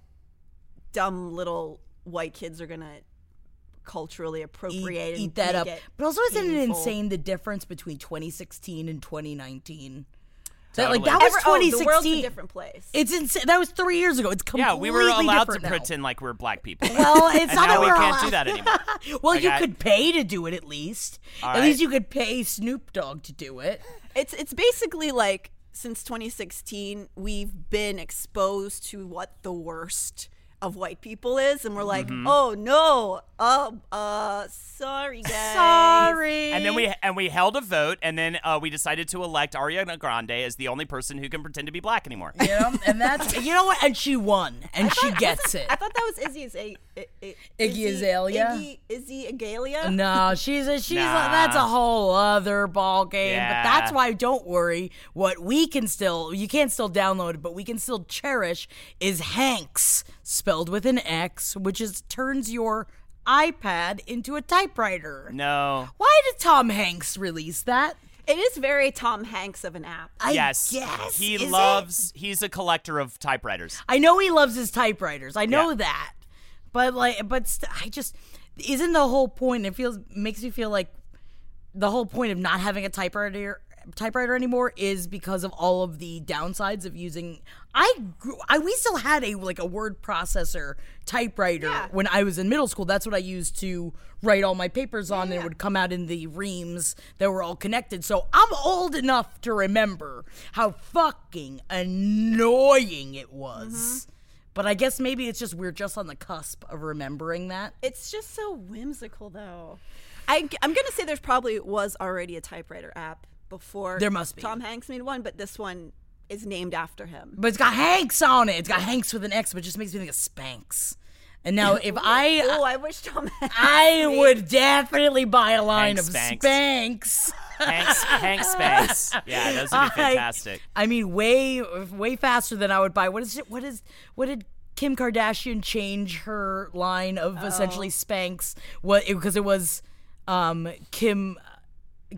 dumb little white kids are gonna culturally Eat, appropriate and eat that up. But also isn't it insane the difference between 2016 and 2019? That, like Totally. that was Ever- oh, 2016. the world's a different place. It's insane. That was three years ago. It's completely Yeah, we were allowed to now. pretend like we are black people. Well, it's not that we we're can't allowed- do that anymore. Well, you Okay. could pay to do it at least. All at right. least you could pay Snoop Dogg to do it. It's it's basically like since 2016 we've been exposed to what the worst of white people is, and we're like, Mm-hmm. oh no, uh, uh, sorry guys, Sorry. And then we and we held a vote, and then uh, we decided to elect Ariana Grande as the only person who can pretend to be black anymore. you know, and that's you know what, and she won, and she gets it. I thought that was Izzy's Aza- I- I- Iggy Izzy- Azalea? Iggy, Izzy Agalia. No, she's a she's Nah. a, that's a whole other ball game. Yeah. But that's why don't worry. What we can still you can't still download, but we can still cherish is Hanks spelled with an X, which is turns your iPad into a typewriter. No. Why did Tom Hanks release that? It is very Tom Hanks of an app. I yes. guess He Is it? loves. He's a collector of typewriters. I know he loves his typewriters. I know Yeah. that. But like but st- I just isn't the whole point it feels makes me feel like the whole point of not having a typewriter typewriter anymore is because of all of the downsides of using I grew, I we still had a like a word processor typewriter Yeah. when I was in middle school. That's what I used to write all my papers on and it would come out in the reams that were all connected. So I'm old enough to remember how fucking annoying it was mm-hmm. But I guess maybe it's just we're just on the cusp of remembering that It's just so whimsical, though. I, I'm gonna say there's probably was already a typewriter app before There must be. Tom Hanks made one, but this one is named after him. But it's got Hanks on it. It's got Hanks with an X, but it just makes me think of Spanx. And now if I Oh, I wish Tom Hanks. I would definitely buy a line Hank of Spanx. Spanx. Hank, Hank Spanx. Yeah, those would be I- fantastic. I mean, way way faster than I would buy. What is it? What is what did Kim Kardashian change her line of essentially Spanx? What because it was um Kim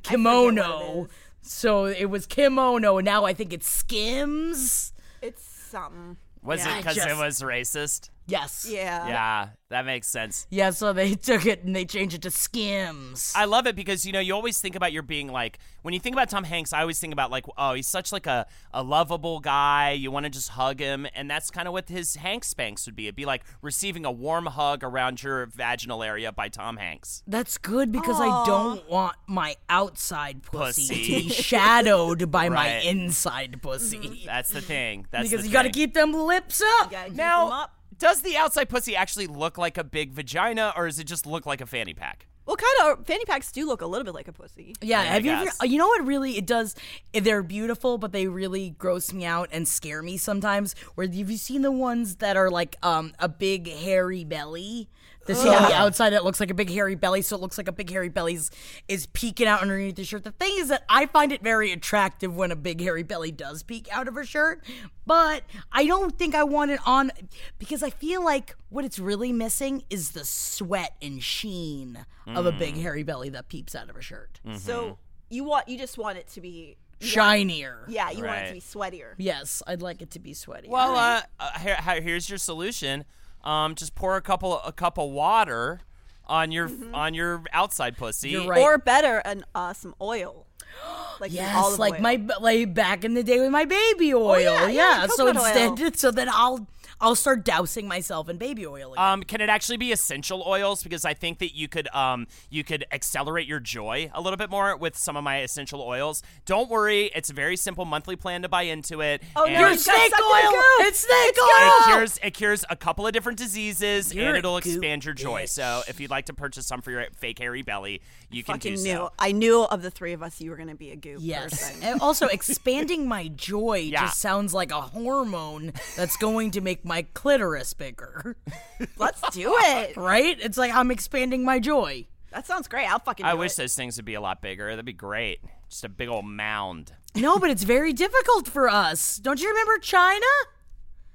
kimono. So it was kimono, and now I think it's Skims. It's something. Was Yeah, it because it was racist? Yes. Yeah. Yeah, that makes sense. Yeah, so they took it and they changed it to Skims. I love it because you know you always think about your being like when you think about Tom Hanks, I always think about like oh he's such like a, a lovable guy. You want to just hug him, and that's kind of what his Hank Spanx would be. It'd be like receiving a warm hug around your vaginal area by Tom Hanks. That's good because I don't want my outside pussy, Pussy. to be shadowed by my inside pussy. That's the thing. That's because the you got to keep them lips up. Gotta keep Now, him up. Does the outside pussy actually look like a big vagina, or does it just look like a fanny pack? Well, kind of. Uh, fanny packs do look a little bit like a pussy. Yeah, I have you ever? Uh, you know what? Really, it does. Eh, they're beautiful, but they really gross me out and scare me sometimes. Where have you seen the ones that are like um a big hairy belly? This on the outside it looks like a big hairy belly, so it looks like a big hairy belly is, is peeking out underneath the shirt. The thing is that I find it very attractive when a big hairy belly does peek out of a shirt, but I don't think I want it on because I feel like what it's really missing is the sweat and sheen of a big hairy belly that peeps out of a shirt. So you want you just want it to be shinier. yeah you want it to be sweatier. Yes, I'd like it to be sweaty. Well, uh, uh here, here- here's your solution. Um, just pour a couple a cup of water on your on your outside pussy. You're right. Or better, an uh, some oil. Like yes, like oil. my like back in the day with my baby oil. yeah, yeah, so coconut oil. instead, so then I'll I'll start dousing myself in baby oil. Again. Um, can it actually be essential oils? Because I think that you could um you could accelerate your joy a little bit more with some of my essential oils. Don't worry, it's a very simple monthly plan to buy into it. Oh, and no, Your you snake oil. It's snake It oil. cures it cures a couple of different diseases You're and it'll expand your joy. bitch. So if you'd like to purchase some for your fake hairy belly, you can fucking do knew. so. I knew of the three of us, you were gonna be a goop Yes. person. And also, expanding my joy Yeah. just sounds like a hormone that's going to make my clitoris bigger. Let's do it. Right? It's like I'm expanding my joy. That sounds great. I'll fucking. I wish it. those things would be a lot bigger. That'd be great. Just a big old mound. No, but it's very difficult for us. Don't you remember China?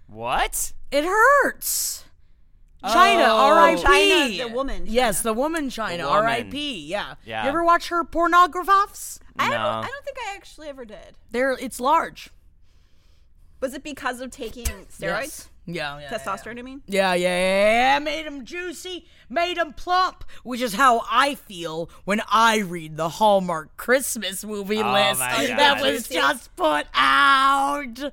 What? It hurts. China, Oh. R.I.P. China, the woman Yes, the woman China, woman. R.I.P. Yeah. Yeah. You ever watch her pornographs? I No. don't. I don't think I actually ever did. They're it's large. Was it because of taking steroids? Yes. Yeah, yeah. Testosterone, I mean. Yeah, yeah, yeah, yeah. Made them juicy, made them plump, which is how I feel when I read the Hallmark Christmas movie Oh list that God. was just put out.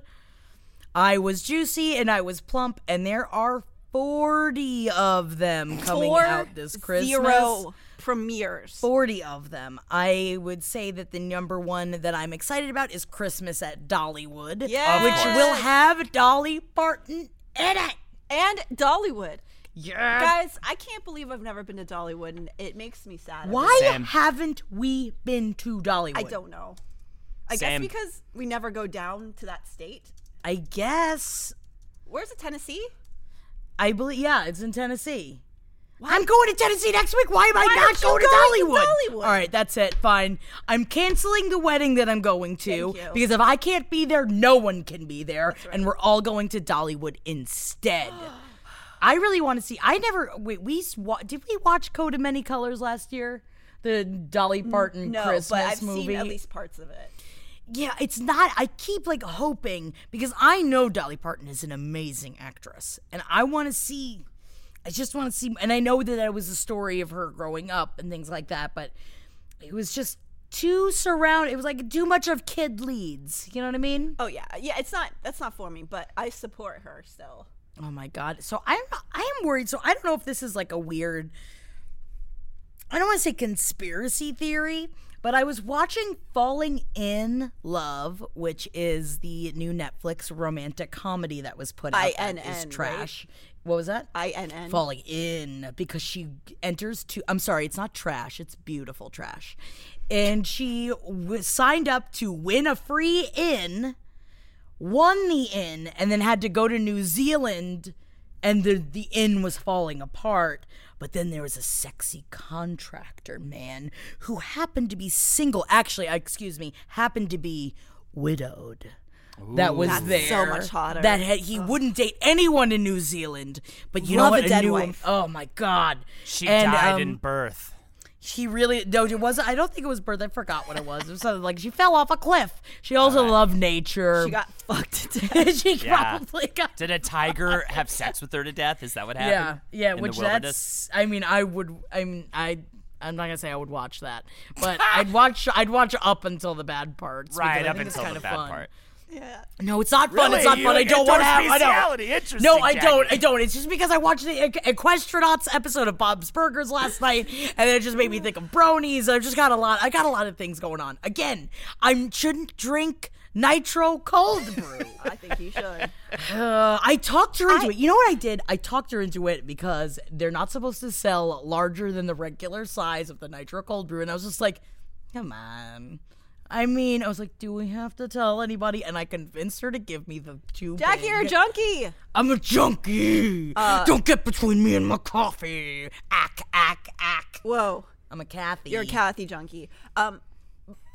I was juicy and I was plump, and there are 40 of them coming Four out this Christmas. zero premieres. 40 of them. I would say that the number one that I'm excited about is Christmas at Dollywood, Yes. which Of will have Dolly Parton in it. and Dollywood. Yeah. Guys, I can't believe I've never been to Dollywood, and it makes me sad. Why Same. haven't we been to Dollywood? I don't know. I Same. guess because we never go down to that state. I guess. Where's it, Tennessee? I believe. Yeah, it's in Tennessee. I'm going to Tennessee next week. Why am I Why not aren't you going to going to Dollywood? Dollywood? All right, that's it. Fine. I'm canceling the wedding that I'm going to because if I can't be there, no one can be there, and we're all going to Dollywood instead. I really want to see. I never. Wait, we did we watch Coat of Many Colors last year? The Dolly Parton No, Christmas but I've movie. seen at least parts of it. Yeah, it's not. I keep like hoping because I know Dolly Parton is an amazing actress, and I want to see. I just want to see, and I know that it was a story of her growing up and things like that, but it was just too surround. It was like too much of kid leads. You know what I mean? Oh yeah, yeah. It's not. That's not for me, but I support her still. Oh my god! So I'm I am worried. So I don't know if this is like a weird. I don't want to say conspiracy theory, but I was watching Falling Inn Love, which is the new Netflix romantic comedy that was put out. that INN, is right? What was that? I N N. falling in because she enters to I'm sorry, it's not trash, it's beautiful trash. And she w- signed up to win a free inn, won the inn, and then had to go to New Zealand and the the inn was falling apart. But then there was a sexy contractor man who happened to be single. Actually, uh, excuse me, happened to be widowed. That was That's there. so much hotter. That had, he wouldn't date anyone in New Zealand. But you Love know a what? dead new, wife. Oh my god. She And, died um, in birth. She really no, it wasn't. I don't think it was birth. I forgot what it was. It was something like she fell off a cliff. She also loved nature. She got fucked to death. she Yeah. probably got. Did a tiger have sex with her to death? Is that what happened? yeah. in the which wilderness? that's. I mean, I would. I mean, I. I'm not gonna say I would watch that, but I'd watch. I'd watch up until the bad parts. right I up think it's until kind the of bad fun. part. No, it's not fun. Really? It's not You fun. I don't want to have. I don't. Interesting, No, I don't. I don't. It's just because I watched the Equ- Equestranauts episode of Bob's Burgers last night, and it just made me think of bronies. I've just got a lot. I got a lot of things going on. Again, I shouldn't drink nitro cold brew. I think you should. Uh, I talked her into it. You know what I did? I talked her into it because they're not supposed to sell larger than the regular size of the nitro cold brew, and I was just like, "Come on." I mean, I was like, "Do we have to tell anybody?" And I convinced her to give me the two. Jackie, big- you're a junkie. I'm a junkie. Uh, Don't get between me and my coffee. Ack, ack, ack. Whoa, I'm a Cathy. you're a Cathy junkie. Um,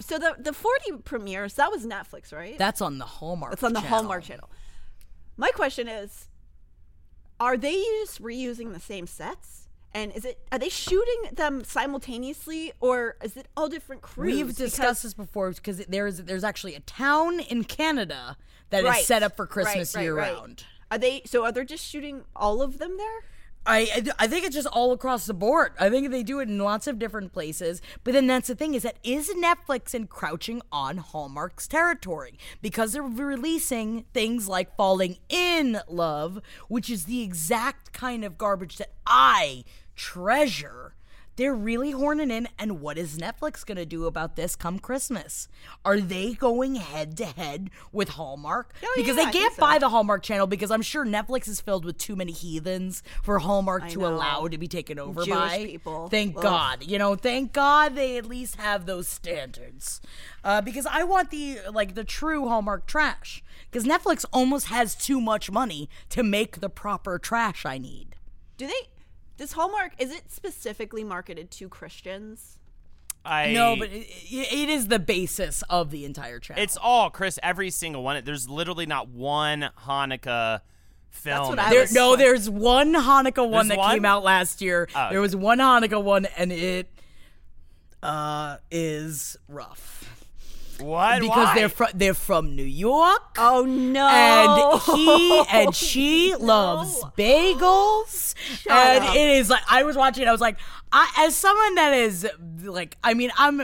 so the the 40 premieres that was Netflix, right? That's on the Hallmark. It's on the channel. Hallmark Channel. My question is, are they just reusing the same sets? And is it are they shooting them simultaneously, or is it all different crews? We've discussed this before because there's there's actually a town in Canada that is Right, set up for Christmas right, year right. round. Are they? So are they just shooting all of them there? I, I I think it's just all across the board. I think they do it in lots of different places. But then that's the thing is that is Netflix encroaching on Hallmark's territory because they're releasing things like Falling Inn Love, which is the exact kind of garbage that I treasure. They're really horning in, and what is Netflix gonna do about this come Christmas? Are they going head to head with Hallmark? Oh, because yeah, they can't so. buy the Hallmark channel because I'm sure Netflix is filled with too many heathens for Hallmark to know. allow to be taken over Jewish by. people. Thank Ugh. God. You know, thank God they at least have those standards. Uh, because I want the like the true Hallmark trash. Because Netflix almost has too much money to make the proper trash I need. Do they? Does Hallmark is it specifically marketed to Christians? I No, but it, it it is the basis of the entire channel. it's all Chris. Every single one. There's literally not one Hanukkah film. what I There, was- no, there's one Hanukkah one There's that came out last year. Oh. There was one Hanukkah one, and it uh is rough what? because Why? they're from they're from New York. Oh no! And he and she loves bagels, and up. it is like I was watching. I was like, I, as someone that is like, I mean, I'm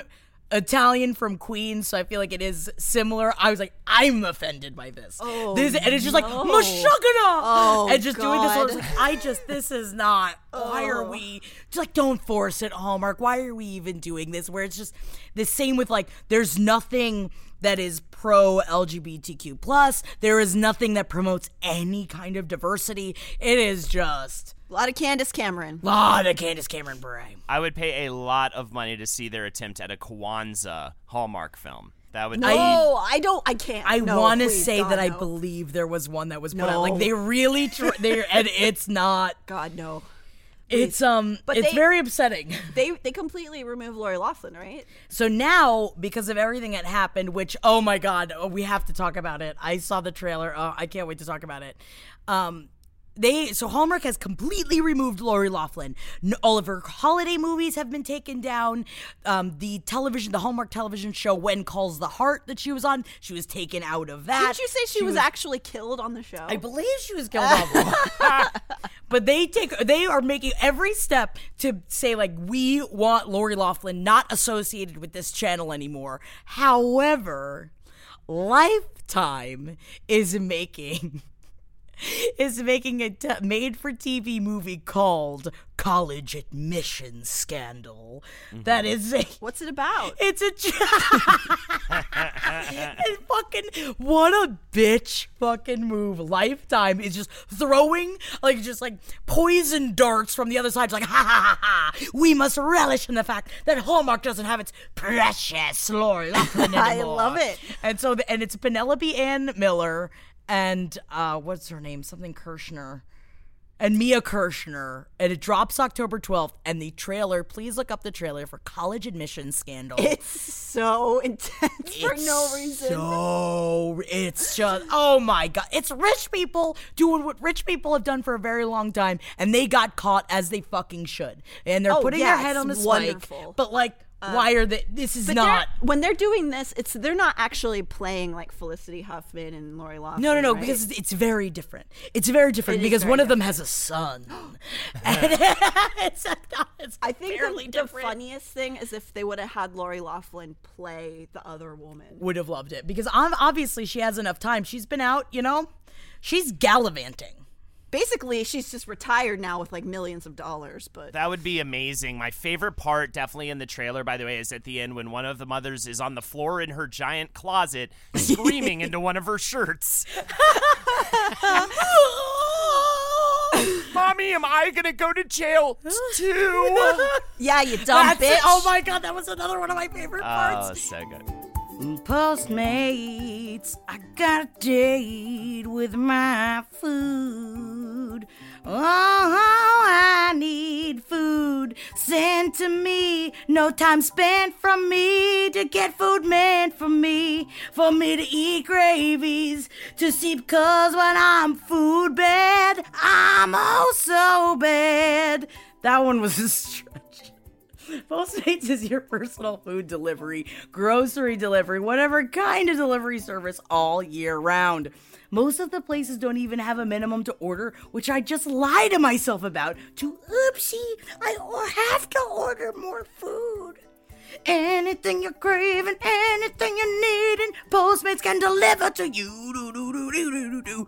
Italian from Queens, so I feel like it is similar. I was like, I'm offended by this. Oh, this and it's just like no. mashugana, Oh, and just doing this. I was like, I just this is not. Why are Oh. we just like don't force it, Hallmark? Why are we even doing this? Where it's just the same with like, there's nothing that is pro LGBTQ plus. There is nothing that promotes any kind of diversity. It is just a lot of Candace Cameron. a lot of Candace Cameron Bure. I would pay a lot of money to see their attempt at a Kwanzaa Hallmark film. That would. No, I, don't. I can't. I no, want to say God, that I believe there was one that was put No. out. Like they really, tr- they and it's not. God no. It's um, But it's they- very upsetting. They they completely removed Lori Loughlin, right? So now, because of everything that happened, which oh my god, oh, we have to talk about it. I saw the trailer. Oh, I can't wait to talk about it. Um, they so Hallmark has completely removed Lori Loughlin. All of her holiday movies have been taken down. Um, the television, the Hallmark television show "When Calls the Heart" that she was on, she was taken out of that. Did you say she, was, actually killed on the show? I believe she was killed but they take they are making every step to say like we want Lori Loughlin not associated with this channel anymore. However, Lifetime is making is making a t- made-for-TV movie called College Admission Scandal. That mm-hmm. is a What's it about? it's a it's fucking what a bitch fucking move. Lifetime is just throwing like just like poison darts from the other side. It's like ha ha ha ha. We must relish in the fact that Hallmark doesn't have its precious Lori Loughlin anymore. I love it. And so the, and it's Penelope Ann Miller and uh what's her name? Something Kirshner and Mia Kirshner, and it drops October 12th. And the trailer, please look up the trailer for College Admission Scandal. It's so intense for no reason. So it's just oh my god, it's rich people doing what rich people have done for a very long time, and they got caught as they fucking should, and they're Oh, putting yeah, their head on the spike. wonderful. But like, why are they? This is not. they're- when they're doing this, it's they're not actually playing like Felicity Huffman and Lori Loughlin. No, no, no, right? because it's- very different. It's very different It because very one of them has a son. and it's, it's I think the, the funniest thing is if they would have had Lori Loughlin play the other woman. would have loved it because um, obviously she has enough time. She's been out, you know, she's gallivanting. Basically, she's just retired now with like millions of dollars. But That would be amazing. My favorite part, definitely in the trailer, by the way, is at the end when one of the mothers is on the floor in her giant closet screaming into one of her shirts. Mommy, am I gonna go to jail too? yeah, you dumb That's bitch. it. Oh my god, that was another one of my favorite oh, parts. oh, so good. Postmates, I got a date with my food. Oh, I need food sent to me. No time spent from me to get food meant for me. For me to eat gravies, to see, cause when I'm food bad, I'm oh so bad. That one was a stretch. Postmates is your personal food delivery, grocery delivery, whatever kind of delivery service all year round. Most of the places don't even have a minimum to order, which I just lie to myself about. To oopsie, I have to order more food. Anything you're craving, anything you're needing, Postmates can deliver to you. Do, do, do, do, do, do.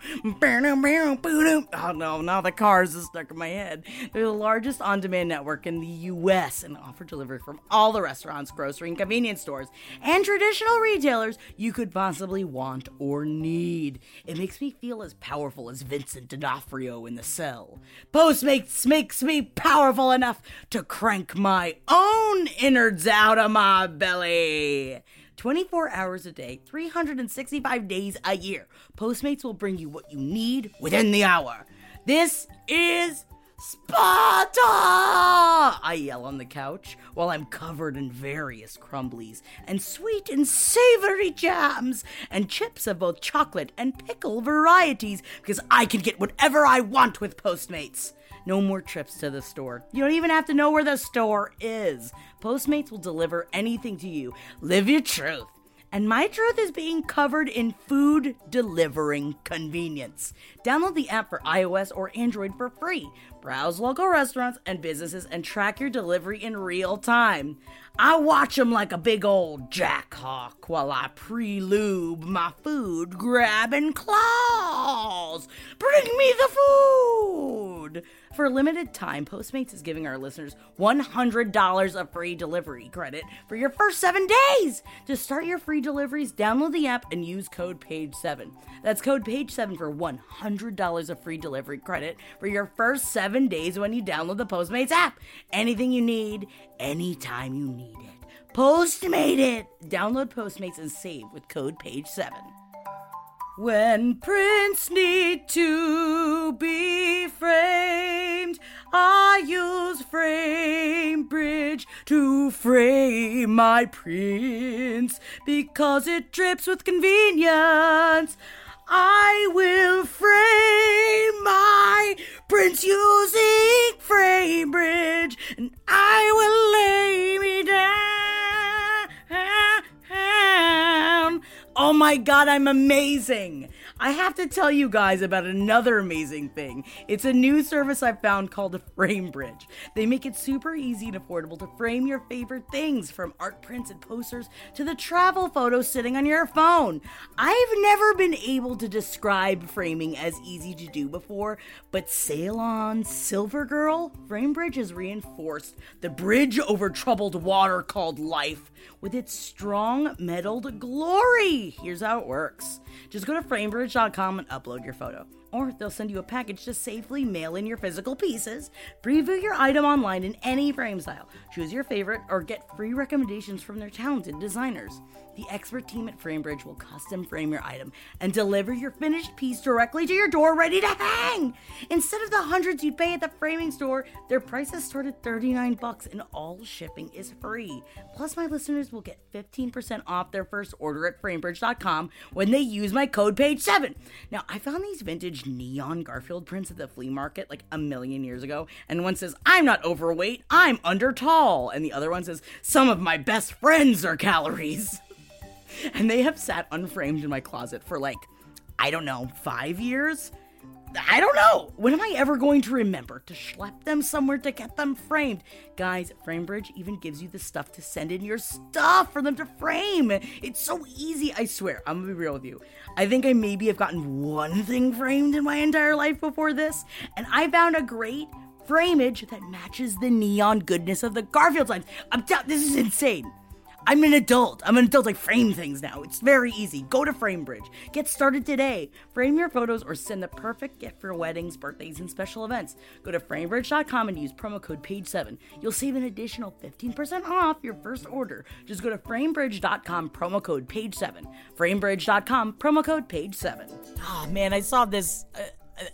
Oh no, now the cars is stuck in my head. They're the largest on demand network in the US and offer delivery from all the restaurants, grocery, and convenience stores and traditional retailers you could possibly want or need. It makes me feel as powerful as Vincent D'Onofrio in The Cell. Postmates makes me powerful enough to crank my own innards out of my belly. 24 hours a day, 365 days a year. Postmates will bring you what you need within the hour. This is Sparta! I yell on the couch while I'm covered in various crumblies and sweet and savory jams and chips of both chocolate and pickle varieties because I can get whatever I want with Postmates. No more trips to the store. You don't even have to know where the store is. Postmates will deliver anything to you. Live your truth. And my truth is being covered in food delivering convenience. Download the app for iOS or Android for free. Browse local restaurants and businesses and track your delivery in real time. I watch them like a big old jack hawk while I pre-lube my food grabbing claws. Bring me the food. For a limited time, Postmates is giving our listeners $100 of free delivery credit for your first seven days. To start your free deliveries, download the app and use code PAGE7. That's code PAGE7 for $100 of free delivery credit for your first seven days when you download the Postmates app. Anything you need, anytime you need it. Postmate it! Download Postmates and save with code PAGE7. When prints need to be framed, I use Frame Bridge to frame my prints because it drips with convenience. I will frame my prints using Frame Bridge, and I will lay me down. Oh my god, I'm amazing! I have to tell you guys about another amazing thing. It's a new service I've found called FrameBridge. They make it super easy and affordable to frame your favorite things, from art prints and posters to the travel photos sitting on your phone. I've never been able to describe framing as easy to do before, but sail on, Silver Girl, FrameBridge has reinforced the bridge over troubled water called life with its strong metalled glory. Here's how it works just go to framebridge.com and upload your photo. Or they'll send you a package to safely mail in your physical pieces. Preview your item online in any frame style. Choose your favorite or get free recommendations from their talented designers. The expert team at FrameBridge will custom frame your item and deliver your finished piece directly to your door ready to hang. Instead of the hundreds you'd pay at the framing store, their prices start at 39 bucks and all shipping is free. Plus my listeners will get 15% off their first order at framebridge.com when they use my code page 7. Now, I found these vintage neon Garfield prints at the flea market like a million years ago, and one says, "I'm not overweight, I'm under tall," and the other one says, "Some of my best friends are calories." And they have sat unframed in my closet for like, I don't know, five years? I don't know. When am I ever going to remember to schlep them somewhere to get them framed? Guys, FrameBridge even gives you the stuff to send in your stuff for them to frame. It's so easy, I swear. I'm gonna be real with you. I think I maybe have gotten one thing framed in my entire life before this, and I found a great frameage that matches the neon goodness of the Garfield signs. I'm tell- this is insane. I'm an adult. I'm an adult. I frame things now. It's very easy. Go to FrameBridge. Get started today. Frame your photos or send the perfect gift for weddings, birthdays, and special events. Go to framebridge.com and use promo code PAGE7. You'll save an additional 15% off your first order. Just go to framebridge.com, promo code PAGE7. Framebridge.com, promo code PAGE7. Oh man, I saw this. Uh,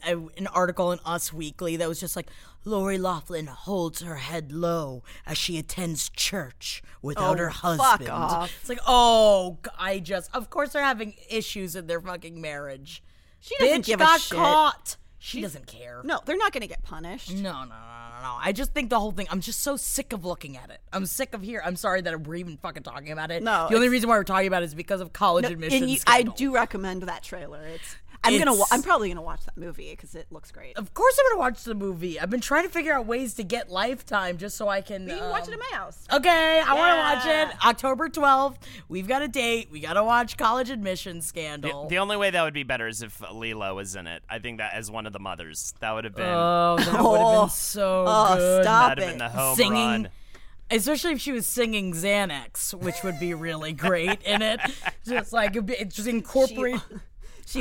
uh, an article in Us Weekly that was just like Lori Loughlin holds her head low as she attends church without Oh, her fuck husband. off. It's like, oh, I just, of course, they're having issues in their fucking marriage. She doesn't Bitch give a got shit. caught. She doesn't care. No, they're not going to get punished. No, no, no, no, no. I just think the whole thing. I'm just so sick of looking at it. I'm sick of here. I'm sorry that we're even fucking talking about it. No, the only reason why we're talking about it is because of college No, admissions. and you, I do recommend that trailer. It's I'm gonna. Wa- I'm probably gonna watch that movie because it looks great. Of course, I'm gonna watch the movie. I've been trying to figure out ways to get Lifetime just so I can. You can watch it um, at my house. Okay, I want to watch it. October 12th. We've got a date. We gotta watch College Admission Scandal. the only way that would be better is if Lila was in it. I think that as one of the mothers, that would have been oh, that would have Oh. been so Oh, good. stop that'd have been it. the home Singing. run. Especially if she was singing Xanax, which would be really great in it. Just like it'd be- just incorporate. She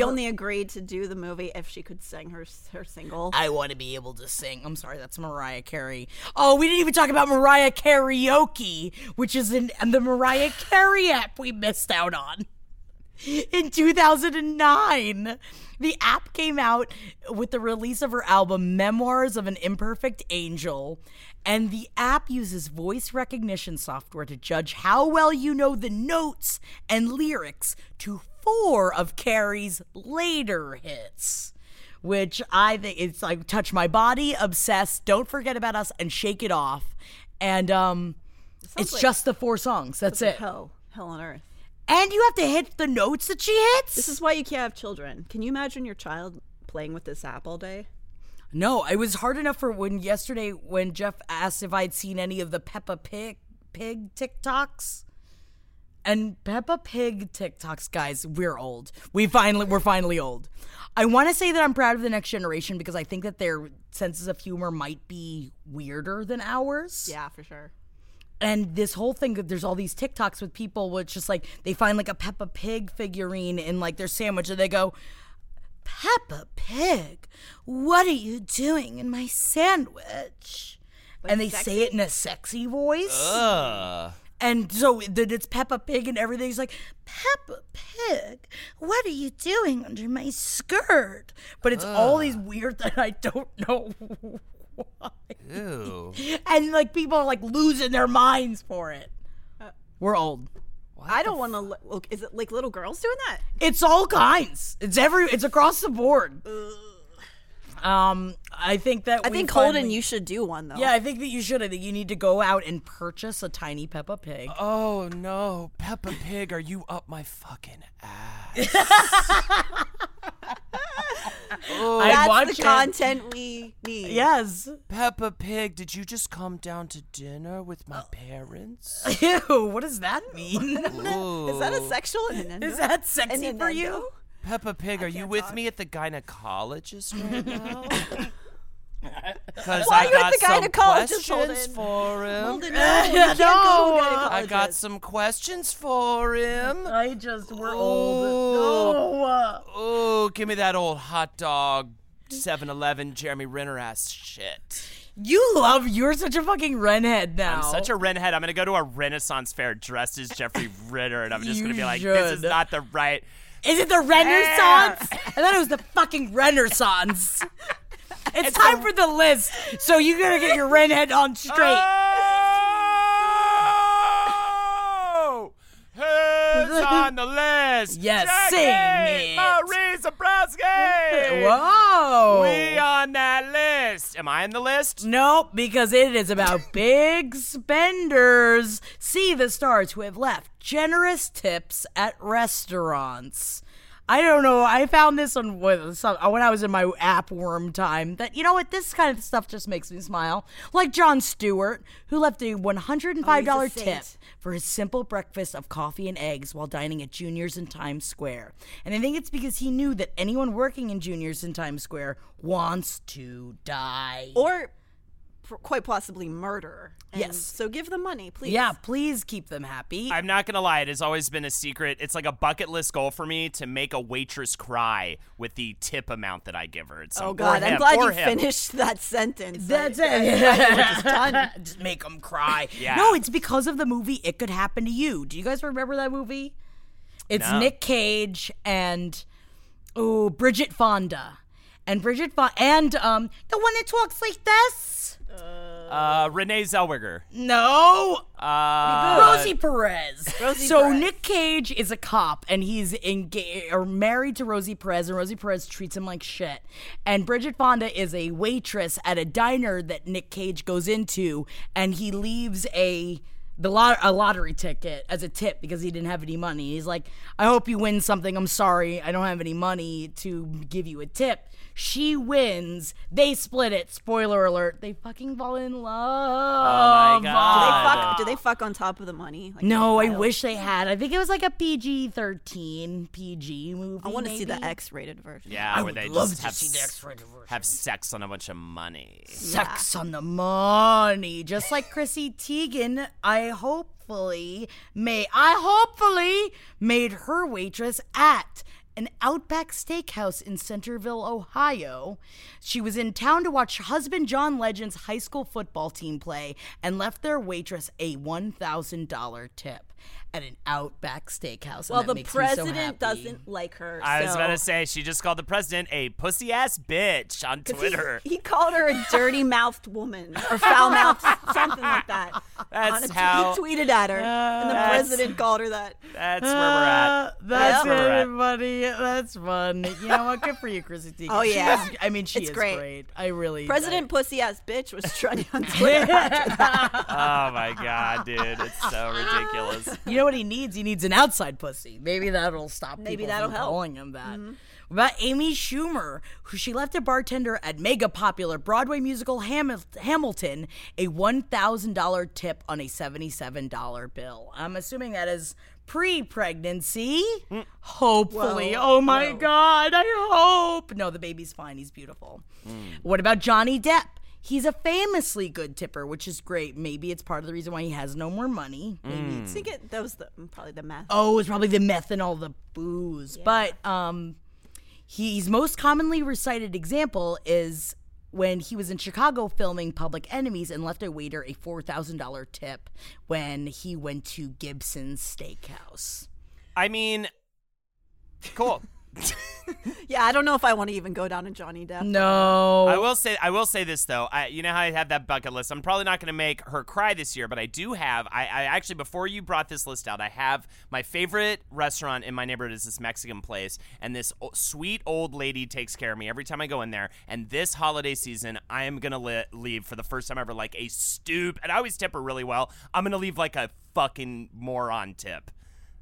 Oh. only agreed to do the movie if she could sing her her single. I want to be able to sing. I'm sorry, that's Mariah Carey. Oh, we didn't even talk about Mariah Karaoke, which is in the Mariah Carey app we missed out on. In 2009, the app came out with the release of her album Memoirs of an Imperfect Angel, and the app uses voice recognition software to judge how well you know the notes and lyrics to four of Carey's later hits which I think it's like touch my body, obsessed, don't forget about us, and shake it off. And um, it's like- just the four songs. That's it. Hell, hell on earth. And you have to hit the notes that she hits. This is why you can't have children. Can you imagine your child playing with this app all day? no, it was hard enough for when yesterday when Jeff asked if I'd seen any of the Peppa Pig Pig TikToks. And Peppa Pig TikToks, guys, we're old. We finally we're finally old. I want to say that I'm proud of the next generation because I think that their senses of humor might be weirder than ours. Yeah, for sure. And this whole thing there's all these TikToks with people which just like they find like a Peppa Pig figurine in like their sandwich and they go Peppa Pig what are you doing in my sandwich? And they say it in a sexy voice. Ugh. and so that it's Peppa Pig and everything's like Peppa Pig what are you doing under my skirt? But it's all these weird that I don't know why Ew. and like people are like losing their minds for it. We're old. I don't want to look. Is it like little girls doing that? It's all kinds. It's every. It's across the board. Um, I think that I we think finally- Holden, you should do one though. Yeah, I think that you should. I think you need to go out and purchase a tiny Peppa Pig. Oh no, Peppa Pig, are you up my fucking ass? I'd that's watch the it. content we need. Yes. Peppa Pig, did you just come down to dinner with my oh. parents? Ew. What does that mean? Is that a sexual innuendo? Is that sexy for you? Innuendo? Peppa Pig, are you with me at the gynecologist right now? Because Why I are you got at the some gynecologist, Holden? questions for him. Holden, no, you can't go to a I got some questions for him. I just we're Ooh. old. No. Oh, give me that old hot dog 7-Eleven Jeremy Renner ass shit. You love. You're such a fucking renhead now. I'm such a redhead. I'm gonna go to a Renaissance fair dressed as Jeffrey Renner, and I'm just You gonna be like, "This is should. not the right." Is it the Renaissance? I thought it was the fucking Renaissance. It's time for the list, so you gotta get your renhead on straight. Oh! Who's on the list? Yes, Jackie sing it. Marie Zebrowski! Whoa! We on that list. Am I on the list? Nope, because it is about big spenders. See the stars who have left generous tips at restaurants. I don't know. I found this on uh, when I was in my app worm time. That you know what, this kind of stuff just makes me smile. Like Jon Stewart, who left oh, a one hundred and five dollar Oh, he's a saint. tip for his simple breakfast of coffee and eggs while dining at Junior's in Times Square. And I think it's because he knew that anyone working in Junior's in Times Square wants to die. or quite possibly murder. And Yes. So give them money, please. Yeah, please keep them happy. I'm not gonna lie, it has always been a secret. It's like a bucket list goal for me to make a waitress cry with the tip amount that I give her. It's Oh God, I'm him, glad you him. finished that sentence. That's I- it. done. Just make them cry. Yeah. No, it's because of the movie It Could Happen to You. Do you guys remember that movie? It's No. Nick Cage and oh Bridget Fonda. And Bridget Fonda and um the one that talks like this. Uh, Renee Zellweger. No, Uh, Rosie Perez. Rosie so Perez. Nick Cage is a cop, and he's engaged or married to Rosie Perez, and Rosie Perez treats him like shit. And Bridget Fonda is a waitress at a diner that Nick Cage goes into, and he leaves a the lot a lottery ticket as a tip because he didn't have any money. He's like, "I hope you win something. I'm sorry, I don't have any money to give you a tip." She wins. They split it. Spoiler alert. They fucking fall in love. Oh my god. Do they God. fuck? Do they fuck on top of the money? Like, No, I wish they had. I think it was like a PG thirteen PG movie. I want to see the. X-rated version. yeah, I where would they love just to have, see the s- X-rated version. have sex on a bunch of money. Sex on the money, just like Chrissy Teigen. I hopefully may I hopefully made her waitress at an Outback Steakhouse in Centerville, Ohio. She was in town to watch husband John Legend's high school football team play and left their waitress a one thousand dollar tip at an Outback Steakhouse. and Well, that the makes me so president happy. doesn't like her. I was so- about to say she just called the president a pussy ass bitch on Twitter. He, called her a dirty mouthed woman or foul mouthed, something like that. That's On a t- how- he tweeted at her, and the president called her that. That's where we're at. Uh, that's where we're at. everybody. That's fun. You know what? Good for you, Chrissy Teigen. Oh, She yeah. is- I mean, she It's is great. great. I really. President pussy ass bitch was trending on Twitter. Oh my god, dude, it's so ridiculous. You know what he needs? He needs an outside pussy. Maybe that'll stop Maybe people that'll from help. Mm-hmm. calling him that. What about Amy Schumer, who she left a bartender at mega popular Broadway musical Hamil- Hamilton a $1,000 tip on a $77 bill. I'm assuming that is pre-pregnancy. Hopefully. Whoa, oh my God, I hope. No, the baby's fine. He's beautiful. What about Johnny Depp? He's a famously good tipper, which is great. Maybe it's part of the reason why he has no more money. Maybe I think it, that was the, probably the math. Oh, it's probably the meth and all the booze. But um, he's most commonly recited example is when he was in Chicago filming Public Enemies and left a waiter a four thousand dollar tip when he went to Gibson's Steakhouse. I mean, cool. Yeah, I don't know if I want to even go down to Johnny Depp. Uh, no. I will say I will say this though. I, you know how I have that bucket list. I'm probably not going to make her cry this year, but I do have. I, I actually before you brought this list out, I have my favorite restaurant in my neighborhood is this Mexican place, and this o- sweet old lady takes care of me every time I go in there. And this holiday season, I am gonna li- leave for the first time ever like a stoop, and I always tip her really well. I'm gonna leave like a fucking moron tip.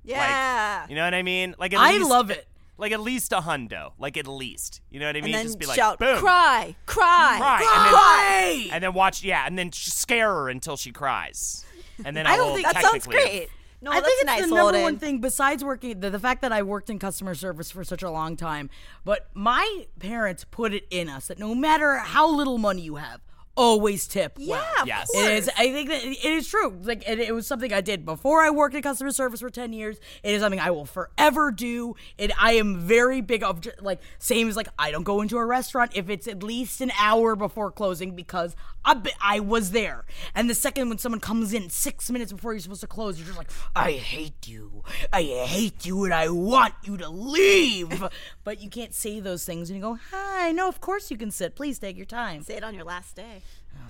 Like, Yeah. you know what I mean? Like at I least, love it. Like at least a hundo. Like at least. You know what I mean? and then Just be like, shout, boom. cry, cry, Cry, cry. and then- Cry! and then watch yeah and then scare her until she cries and then I, I don't will think- that sounds great. No, I that's think it's nice, the number Holden. one thing besides working the, the fact that I worked in customer service for such a long time. But my parents put it in us that no matter how little money you have, always tip. Yeah, of Yes. It is. I think that it is true. Like it, it was something I did before I worked in customer service for ten years. It is something I will forever do. It. I am very big of like same as like I don't go into a restaurant if it's at least an hour before closing because I be- I was there. And the second when someone comes in six minutes before you're supposed to close, you're just like I hate you. I hate you, and I want you to leave. but you can't say those things and you go, Hi, no, of course you can sit. Please take your time. Say it on your last day.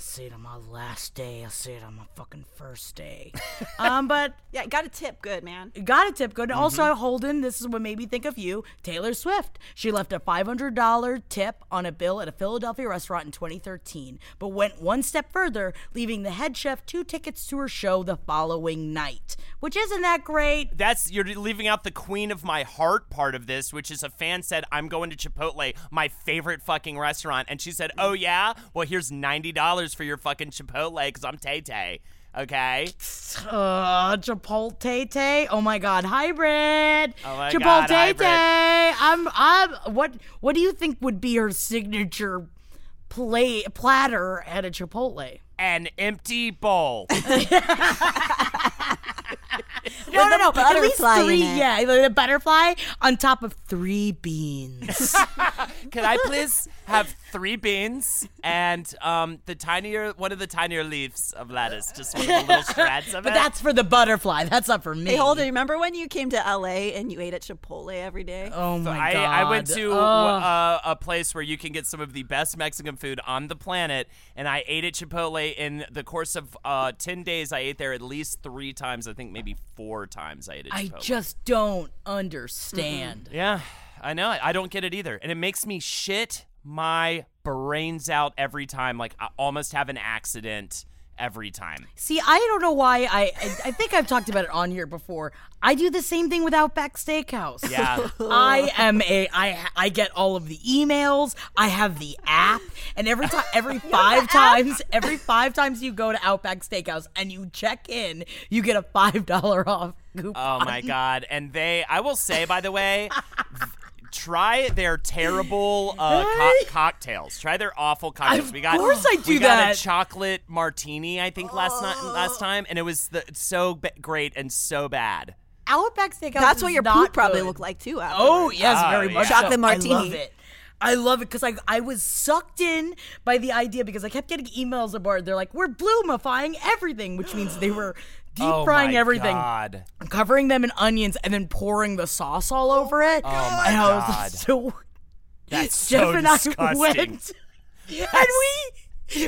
I'll say it on my last day. I'll say it on my fucking first day. um, but Yeah, got a tip. Good man. got a tip. Good. Mm-hmm. Also, Holden, this is what made me think of you. Taylor Swift. She left a $500 tip on a bill at a Philadelphia restaurant in 2013, but went one step further, leaving the head chef two tickets to her show the following night. Which isn't that great? that's you're leaving out the queen of my heart part of this which is a fan said i'm going to chipotle my favorite fucking restaurant and she said oh yeah well here's $90 for your fucking chipotle because i'm tay tay okay Uh, Chipotle Tay. Oh my God, hybrid. Oh my Chipotle God. Tay. I'm. I'm. What? What do you think would be her signature play platter at a Chipotle? an empty bowl No, no, no. At least butterfly three. it. Yeah, the butterfly on top of three beans. can i please have three beans and um the tinier one of the tinier leaves of lettuce just one of the little shreds of but it that's for the butterfly. That's not for me. Hey, Holden, remember when you came to LA and you ate at Chipotle every day? Oh my I, God. I went to Ugh. uh, a place where you can get some of the best Mexican food on the planet, and I ate at Chipotle in the course of uh, 10 days. I ate there at least three times. I think maybe four times I ate at I just don't understand. Yeah, I know. I don't get it either. And it makes me shit my brains out every time. Like, I almost have an accident every time. See, I don't know why. I, I I think I've talked about it on here before. I do the same thing with Outback Steakhouse. Yeah. I am a I I get all of the emails. I have the app, and every time, every five times, every five times you go to Outback Steakhouse and you check in, you get a five dollar off coupon. Oh my god! And they, I will say, by the way, th- try their terrible uh, co- cocktails. Try their awful cocktails. Of we got, course I do we got that. a chocolate martini, I think last night, last time, and it was the, so ba- great and so bad. Outback Steakhouse. That's what your not poop probably good. looked like too. Oh yes, Oh, very yeah. much. Chocolate so. martini. I love it. I love it because I I was sucked in by the idea because I kept getting emails about they're like we're bloomifying everything, which means they were deep oh frying my everything, God. covering them in onions, and then pouring the sauce all over it. Oh my and I was God. so That's Jeff so and I disgusting. went, and we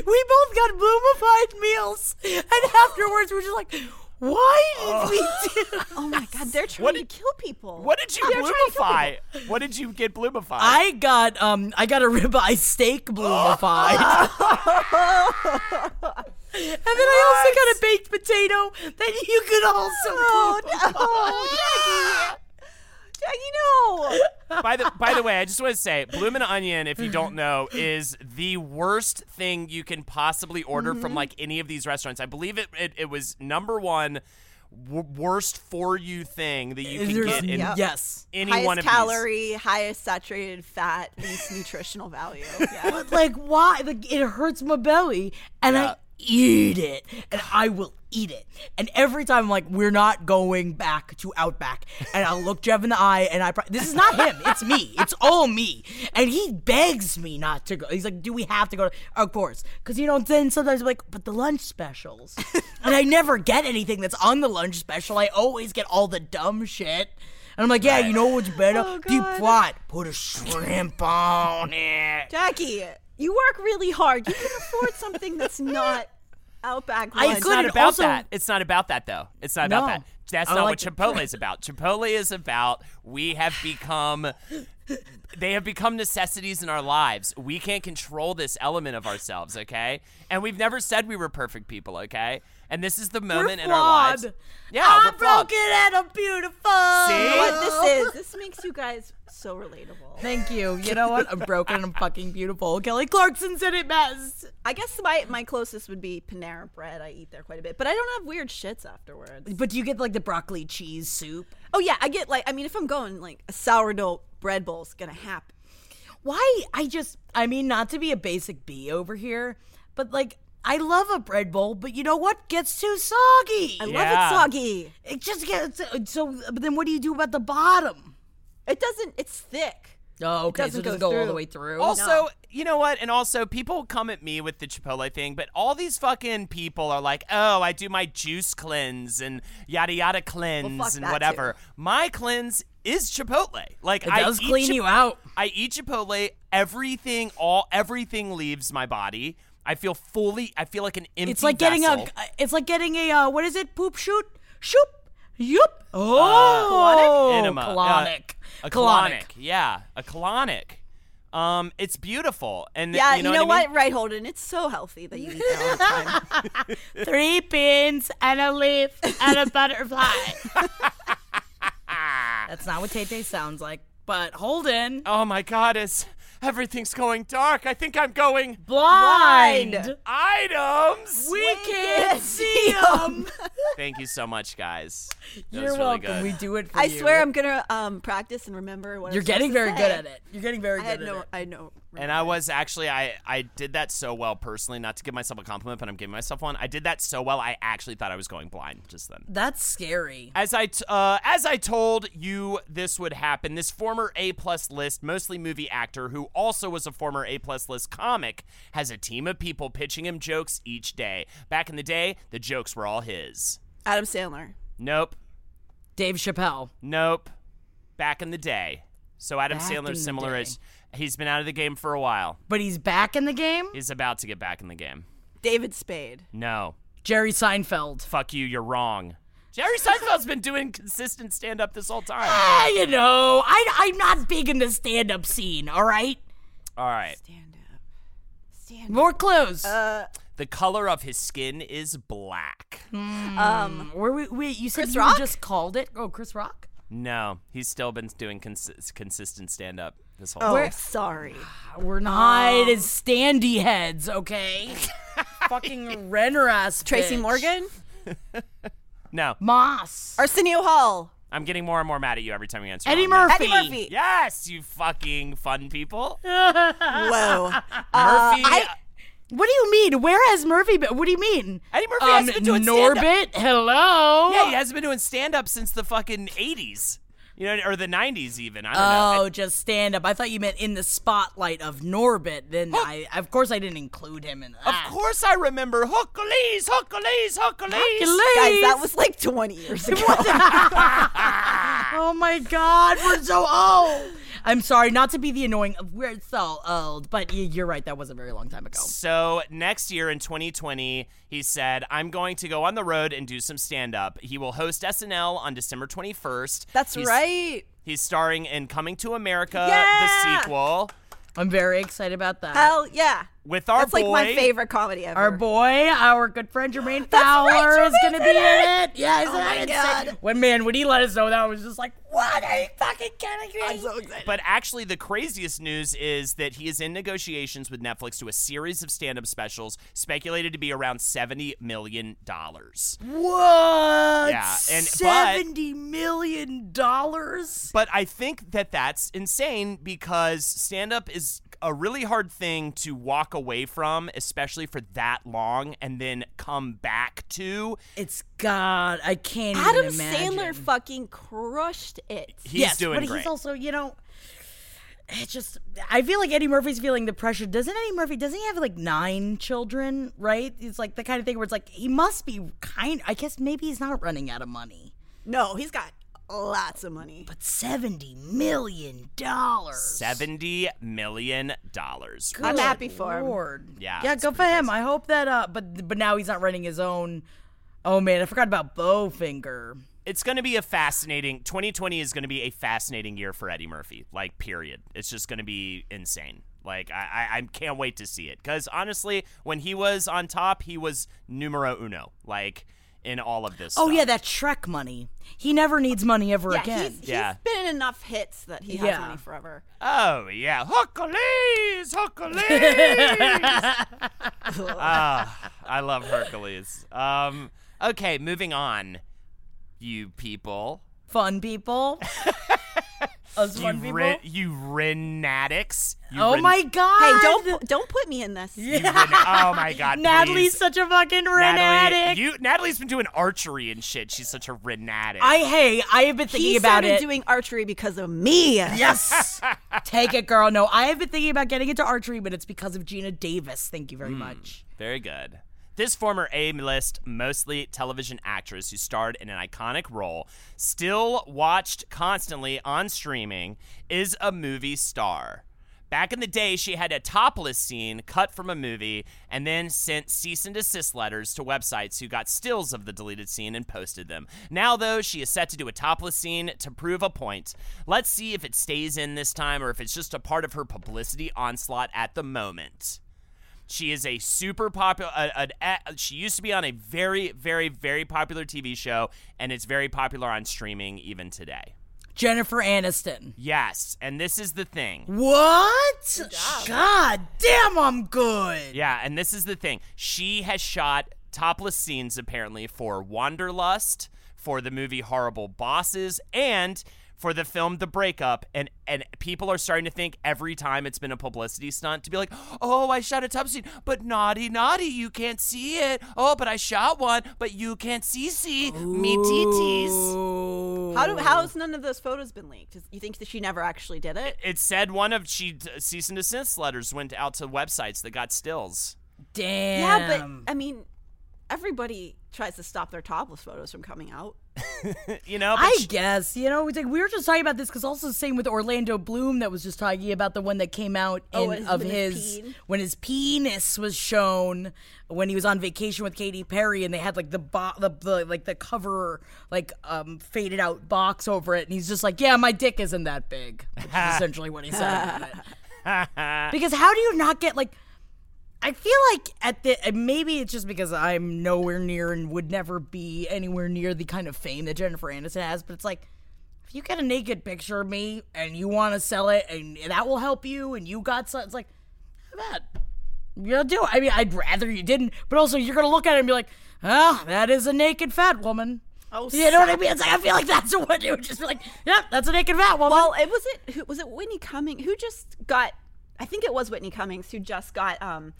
we both got bloomified meals, and afterwards we're just like, why did we do? Oh my God, they're trying What to kill people. What did you They're trying to kill bloomify? What did you get bloomified? I got um I got a ribeye steak bloomified. And then I also got a baked potato that you could also Oh bloomify. no, Jackie! Jackie, no! by the by the way, I just want to say, bloomin' onion, if you don't know, is the worst thing you can possibly order Mm-hmm. from like any of these restaurants. I believe it it, it was number one worst for you thing that you can There's- get in Yep. Yes. any highest one of these. calorie, highest saturated fat, least nutritional value. Yeah. But like why like it hurts my belly and Yeah. Eat it and I will eat it. And every time I'm like we're not going back to Outback and I'll look Jeff in the eye and I pro- this is not him, it's me. It's all me. And he begs me not to go. He's like, "Do we have to go?" To-? Of course. Cuz you know then sometimes I'm like, "But the lunch specials." and I never get anything that's on the lunch special. I always get all the dumb shit. And I'm like, yeah, you know what's better? Oh, Deep fried. Put a shrimp on it. Jackie, you work really hard. You can afford something that's not Outback I. It's could- not about also- that. It's not about that though. It's not about that. That's not like what. Chipotle is about. Chipotle is about we have become they have become necessities in our lives. We can't control this element of ourselves, okay? And we've never said we were perfect people, okay? And this is the moment in our lives. Yeah, I'm we're broken and I'm beautiful. See? You know what this is? This makes you guys so relatable. Thank you. You know what? I'm broken and I'm fucking beautiful. Kelly Clarkson said it best. I guess my my closest would be Panera Bread. I eat there quite a bit, but I don't have weird shits afterwards. But do you get like the broccoli cheese soup? Oh yeah, I get like I mean if I'm going like a sourdough bread bowl's gonna happen. Why? I just, I mean, not to be a basic B over here, but like, I love a bread bowl, but you know what? Gets too soggy. I Yeah. love it soggy. It just gets so. But then, what do you do about the bottom? It doesn't. It's thick. Oh, okay. doesn't so it doesn't go go all the way through. Also, you know what? And also, people come at me with the Chipotle thing, but all these fucking people are like, "Oh, I do my juice cleanse and yada yada cleanse fuck and whatever." too. My cleanse is Chipotle. Like it I does eat clean Chip- you out. I eat Chipotle. Everything, all everything leaves my body. I feel fully. I feel like an empty. It's like getting a. It's like getting a. Uh, what is it? Poop shoot. Shoop. Yup. Oh, Enema. Uh, colonic. A colonic. Yeah, a colonic. Um, it's beautiful, and Yeah, you know, what, I mean? what? Right, Holden. It's so healthy that you eat that all the time. Three beans and a leaf and a butterfly. That's not what Tay Tay sounds like. But Holden, Oh my God! Is everything's going dark? I think I'm going blind. items. We can't see them. Thank you so much, guys. That You're was really welcome. good. We do it for I you. swear I'm gonna um practice and remember what. I'm You're getting very to good at it. You're getting very I good had at no. it. I know. And I was actually I I did that so well personally, not to give myself a compliment, but I'm giving myself one. I did that so well, I actually thought I was going blind just then. That's scary. As I t- uh, as I told you this would happen, this former A plus list, mostly movie actor who also was a former A plus list comic, has a team of people pitching him jokes each day. Back in the day, the jokes were all his. Adam Sandler. Nope, Dave Chappelle. nope. Back in the day. So Adam Back Sandler's similar as he's been out of the game for a while. But he's back in the game? He's about to get back in the game. David Spade. No. Jerry Seinfeld. Fuck you, you're wrong. Jerry Seinfeld's been doing consistent stand up this whole time. Ah, you know, I, I'm not big in the stand up scene, all right? All right. Stand up. Stand More clues. Uh, The color of his skin is black. Um. Where we, wait, you said Chris you Rock? just called it? Oh, Chris Rock? No, he's still been doing cons- consistent stand up this whole Oh, time. sorry. We're not as standy heads, okay? Fucking Renner ass. Tracy bitch. Morgan. No, Moss. Arsenio Hall. I'm getting more and more mad at you every time you answer. Eddie wrong. Murphy. Eddie Murphy. Yes, you fucking fun people. Whoa. Murphy. I- What do you mean? Where has Murphy been? What do you mean? Eddie Murphy um, has been doing stand-up. Hello. Yeah, he hasn't been doing stand up since the fucking 80s. You know, or the 90s even. I don't know. Oh, know. just stand up. I thought you meant in the spotlight of Norbit. Then I, of course, I didn't include him in that. Of course I remember Hercules, Hercules, Hercules. Guys, that was like 20 years ago. Oh my God, we're so old. I'm sorry, not to be the annoying. We're so old, but you're right. That was a very long time ago. So next year in 2020, he said, "I'm going to go on the road and do some stand-up." He will host SNL on December 21st. That's He's- right. He's starring in Coming to America, Yeah! the sequel, I'm very excited about that. Hell yeah. With our That's boy. like my favorite comedy ever. Our boy, our good friend Jermaine That's Fowler right, is gonna be in it. Yeah, isn't Oh that my insane? God. When man, when he let us know that, I was just like, "What are you fucking kidding me?" I'm so excited. But actually, the craziest news is that he is in negotiations with Netflix to a series of stand-up specials, speculated to be around seventy million dollars. What? Yeah, and- but- seventy million dollars. But I think that that's insane because stand up is a really hard thing to walk away from, especially for that long, and then come back to. It's God. I can't Adam even imagine. Sandler fucking crushed it. He's yes, doing but great. he's also, you know, it's just. I feel like Eddie Murphy's feeling the pressure. Doesn't Eddie Murphy? Doesn't he have like nine children? Right? It's like the kind of thing where it's like he must be kind. I guess maybe he's not running out of money. No, he's got lots of money. But seventy million dollars. Seventy million dollars. I'm happy for him. Lord. Yeah, Yeah, it's go for him. crazy. I hope that uh but but now he's not running his own Oh man, I forgot about Bowfinger. It's going to be a fascinating. 2020 is going to be a fascinating year for Eddie Murphy. Like, period. It's just going to be insane. Like, I, I, I can't wait to see it. Because honestly, when he was on top, he was numero uno. Like, in all of this. Oh stuff. yeah, that Shrek money. He never needs money ever Yeah, again. he's, he's Yeah. been in enough hits that he has Yeah. money forever. Oh yeah, Hercules, Hercules. ah, I love Hercules. Um, okay, moving on. You people, Fun people. Us you fun people. rin, you rinatics. You oh rin- my god. Hey, don't don't put me in this. you rin- oh my god, Natalie's please. such a fucking Natalie, renatic. you Natalie's been doing archery and shit. She's such a renatic. I hey, I have been thinking He about it. doing archery because of me. Yes. Take it, girl. No, I have been thinking about getting into archery, but it's because of Geena Davis. Thank you very Hmm. much. Very good. This former A-list, mostly television actress who starred in an iconic role, still watched constantly on streaming, is a movie star. Back in the day, she had a topless scene cut from a movie and then sent cease and desist letters to websites who got stills of the deleted scene and posted them. Now, though, she is set to do a topless scene to prove a point. Let's see if it stays in this time or if it's just a part of her publicity onslaught at the moment. She is a super popular. She used to be on a very, very, very popular TV show, and it's very popular on streaming even today. Jennifer Aniston. Yes, and this is the thing. What? God damn, I'm good. Yeah, and this is the thing. She has shot topless scenes apparently for Wanderlust, for the movie Horrible Bosses, and for the film The Breakup. And and people are starting to think every time it's been a publicity stunt to be like, oh, I shot a top scene, but naughty, naughty, you can't see it. Oh, but I shot one, but you can't see see me titties. How do how's none of those photos been leaked? Is- You think that she never actually did it? It said one of she cease and desist letters went out to websites that got stills. Damn. Yeah, but I mean, everybody tries to stop their topless photos from coming out. You know, I she- guess you know it's like we were just talking about this because also the same with Orlando Bloom that was just talking about the one that came out Oh, in, when- of his, his when his penis was shown when he was on vacation with Katy Perry and they had like the bo- the, the like the cover like um faded out box over it and he's just like yeah my dick isn't that big which is essentially what he said. Because how do you not get like I feel like at the maybe it's just because I'm nowhere near and would never be anywhere near the kind of fame that Jennifer Aniston has, but it's like if you get a naked picture of me and you want to sell it and that will help you and you got something, it's like that you'll do it. I mean, I'd rather you didn't, but also you're gonna look at it and be like, ah, that is a naked fat woman. Oh, you know what I mean? It's like I feel like that's what it would just be like, yep, that's a naked fat woman. Well, it was it who was it Whitney Cummings who just got I think it was Whitney Cummings who just got um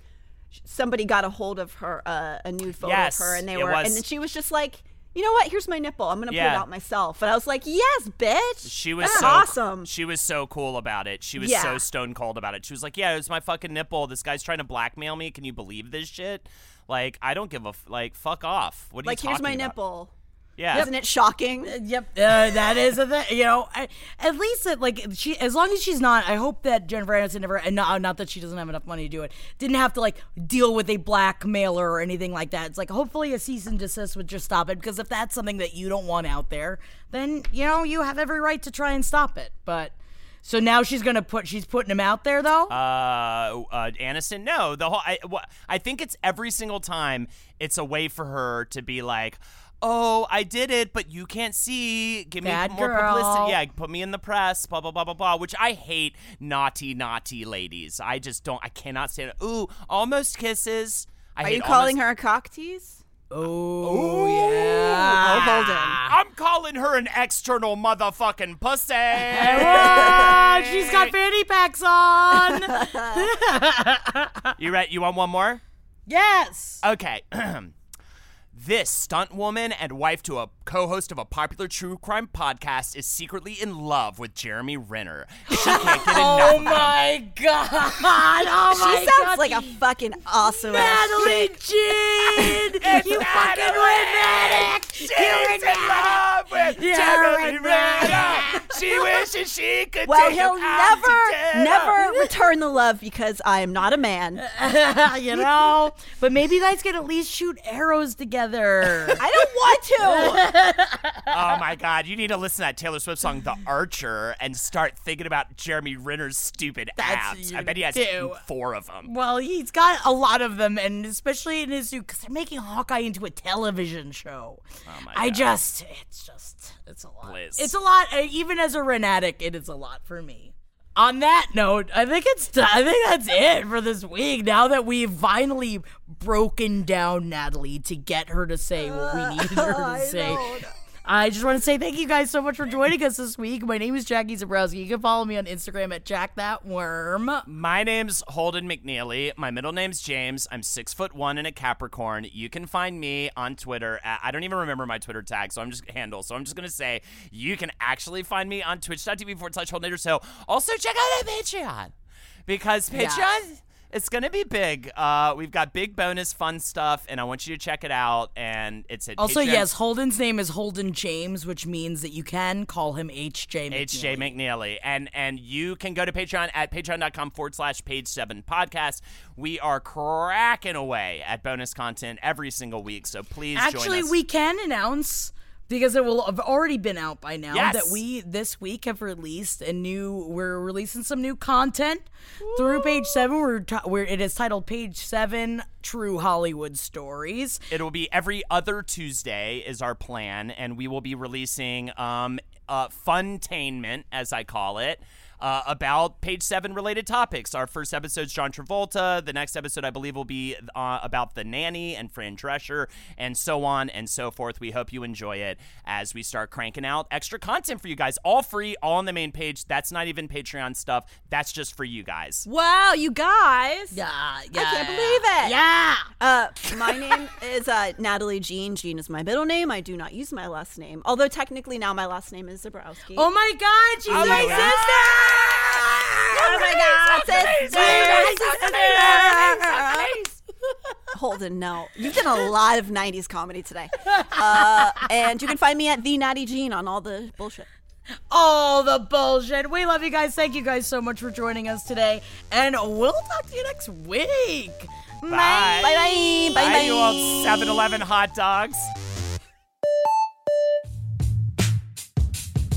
somebody got a hold of her uh, a nude photo Yes, of her and they were was- and then she was just like you know what? Here's my nipple. I'm gonna put Yeah. it out myself. And I was like, yes, bitch. She was That's so awesome. She was so cool about it. She was Yeah. so stone cold about it. She was like, "Yeah, it was my fucking nipple. This guy's trying to blackmail me. Can you believe this shit? Like, I don't give a f- like. Fuck off. What are you like here's my about?" nipple. Yeah. Isn't it shocking? Yep, uh, that is a thing. You know, I, at least it, like she, as long as she's not, I hope that Jennifer Aniston never, and not, not that she doesn't have enough money to do it, didn't have to like deal with a blackmailer or anything like that. It's like hopefully a cease and desist would just stop it because if that's something that you don't want out there, then you know you have every right to try and stop it. But so now she's gonna put, she's putting him out there though. uh, uh, Aniston. No, the whole. I, wha- I think it's every single time. It's a way for her to be like. Oh, I did it, but you can't see. Give me more girl. publicity. Yeah, put me in the press. Blah blah blah blah blah. Which I hate. Naughty, naughty ladies. I just don't. I cannot stand it. Ooh, almost kisses. I Are hate you calling almost- her a cock tease? oh yeah. Oh, hold on. I'm calling her an external motherfucking pussy. She's got fanny packs on. you ready? You want one more? yes. Okay. this stunt woman and wife to a co-host of a popular true crime podcast is secretly in love with Jeremy Renner. She can't get oh enough. Oh my god! Oh my She sounds god! like a fucking awesome ass Natalie. Jean! you fucking redneck! She's in love with You're Jeremy a Renner. and she could Well, take he'll him out to never, never return the love because I am not a man. you know, but maybe you guys can at least shoot arrows together. I don't want to. Oh my god, you need to listen to that Taylor Swift song, The Archer, and start thinking about Jeremy Renner's stupid That's abs. I bet he has do. four of them. Well, he's got a lot of them, and especially in his because they're making Hawkeye into a television show. Oh my god. I God. just, it's just, it's a lot. Liz. It's a lot. Even as a Renatic, it is a lot for me. On that note, I think it's. t- I think that's it for this week. Now that we've finally broken down Natalie to get her to say what we needed her to say. I just want to say thank you guys so much for joining us this week. My name is Jackie Zebrowski. You can follow me on Instagram at jackthatworm. That Worm. My name's Holden McNeely. My middle name's James. I'm six foot one and a Capricorn. You can find me on Twitter. At, I don't even remember my Twitter tag, so I'm just handle. So I'm just gonna say you can actually find me on Twitch.tv forward slash Holden So also check out our Patreon because Patreon. Yes. It's gonna be big. Uh, we've got big bonus fun stuff, and I want you to check it out. And it's at Also, Patreon- yes, Holden's name is Holden James, which means that you can call him HJ McNeely. HJ McNeely. And and you can go to Patreon at patreon.com forward slash page seven podcast. We are cracking away at bonus content every single week. So please Actually, join us. we can announce because it will have already been out by now Yes. that we this week have released a new. We're releasing some new content through Page Seven. We're t- where it is titled Page Seven: True Hollywood Stories. it will be every other Tuesday is our plan, and we will be releasing um uh funtainment, as I call it. Uh, about page seven related topics. Our first episode's John Travolta. The next episode, I believe, will be uh, about the nanny and Fran Drescher, and so on and so forth. We hope you enjoy it as we start cranking out extra content for you guys, all free, all on the main page. That's not even Patreon stuff. That's just for you guys. Wow, you guys. Yeah, yeah. I can't believe it. Yeah. Uh, my name is uh, Natalie Jean. Jean is my middle name. I do not use my last name, although technically now my last name is Zebrowski. Oh my God, she's Oh my my God. sister. Oh my God, sister! Holden, no. You've done a lot of 90s comedy today. Uh, and you can find me at the Natty Jean on all the bullshit. all the bullshit. We love you guys. Thank you guys so much for joining us today. And we'll talk to you next week. Bye. Bye bye. Bye Bye, bye. you old 7 Eleven hot dogs.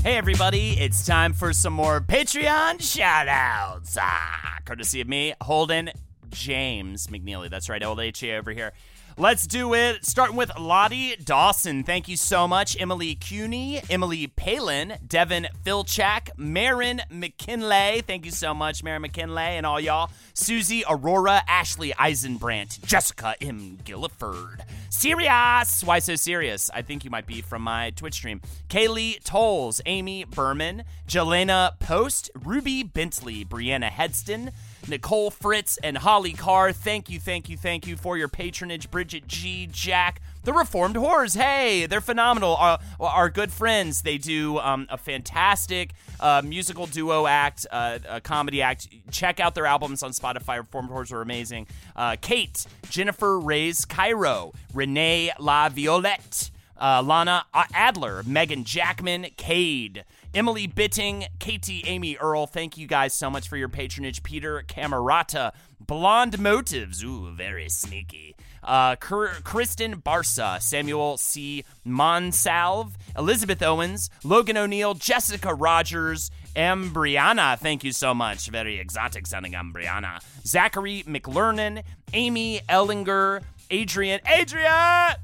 Hey, everybody, it's time for some more Patreon shout outs. Ah, courtesy of me, Holden James McNeely. That's right, old HA over here. Let's do it. Starting with Lottie Dawson. Thank you so much. Emily Cuny, Emily Palin, Devin Filchak, Marin McKinley. Thank you so much, Marin McKinley, and all y'all. Susie Aurora, Ashley Eisenbrandt, Jessica M. Gilliford. Serious. Why so serious? I think you might be from my Twitch stream. Kaylee Tolles, Amy Berman, Jelena Post, Ruby Bentley, Brianna Hedston, Nicole Fritz, and Holly Carr. Thank you, thank you, thank you for your patronage. Bridget G. Jack. The Reformed Whores. Hey, they're phenomenal. Our, our good friends. They do um, a fantastic uh, musical duo act, uh, a comedy act. Check out their albums on Spotify. Reformed Whores are amazing. Uh, Kate, Jennifer Reyes Cairo, Renee La Violette, uh, Lana Adler, Megan Jackman, Cade, Emily Bitting, Katie Amy Earl. Thank you guys so much for your patronage. Peter Camerata, Blonde Motives. Ooh, very sneaky. Uh, Kristen Barsa, Samuel C. Monsalve, Elizabeth Owens, Logan O'Neill, Jessica Rogers, Embriana. Thank you so much. Very exotic sounding Embriana. Zachary McLernan, Amy Ellinger, Adrian. Adrian!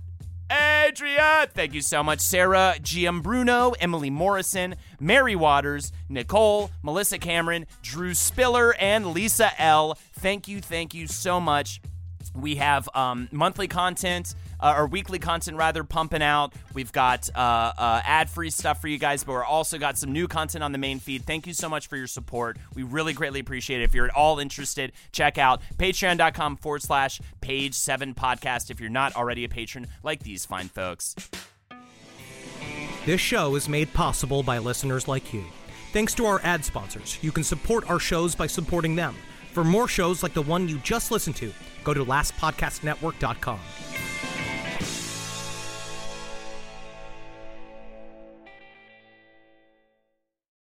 Adria, thank you so much. Sarah Giambruno, Emily Morrison, Mary Waters, Nicole, Melissa Cameron, Drew Spiller, and Lisa L. Thank you, thank you so much. We have um, monthly content, uh, or weekly content rather, pumping out. We've got uh, uh, ad free stuff for you guys, but we're also got some new content on the main feed. Thank you so much for your support. We really greatly appreciate it. If you're at all interested, check out patreon.com forward slash page seven podcast if you're not already a patron like these fine folks. This show is made possible by listeners like you. Thanks to our ad sponsors, you can support our shows by supporting them. For more shows like the one you just listened to, go to lastpodcastnetwork.com.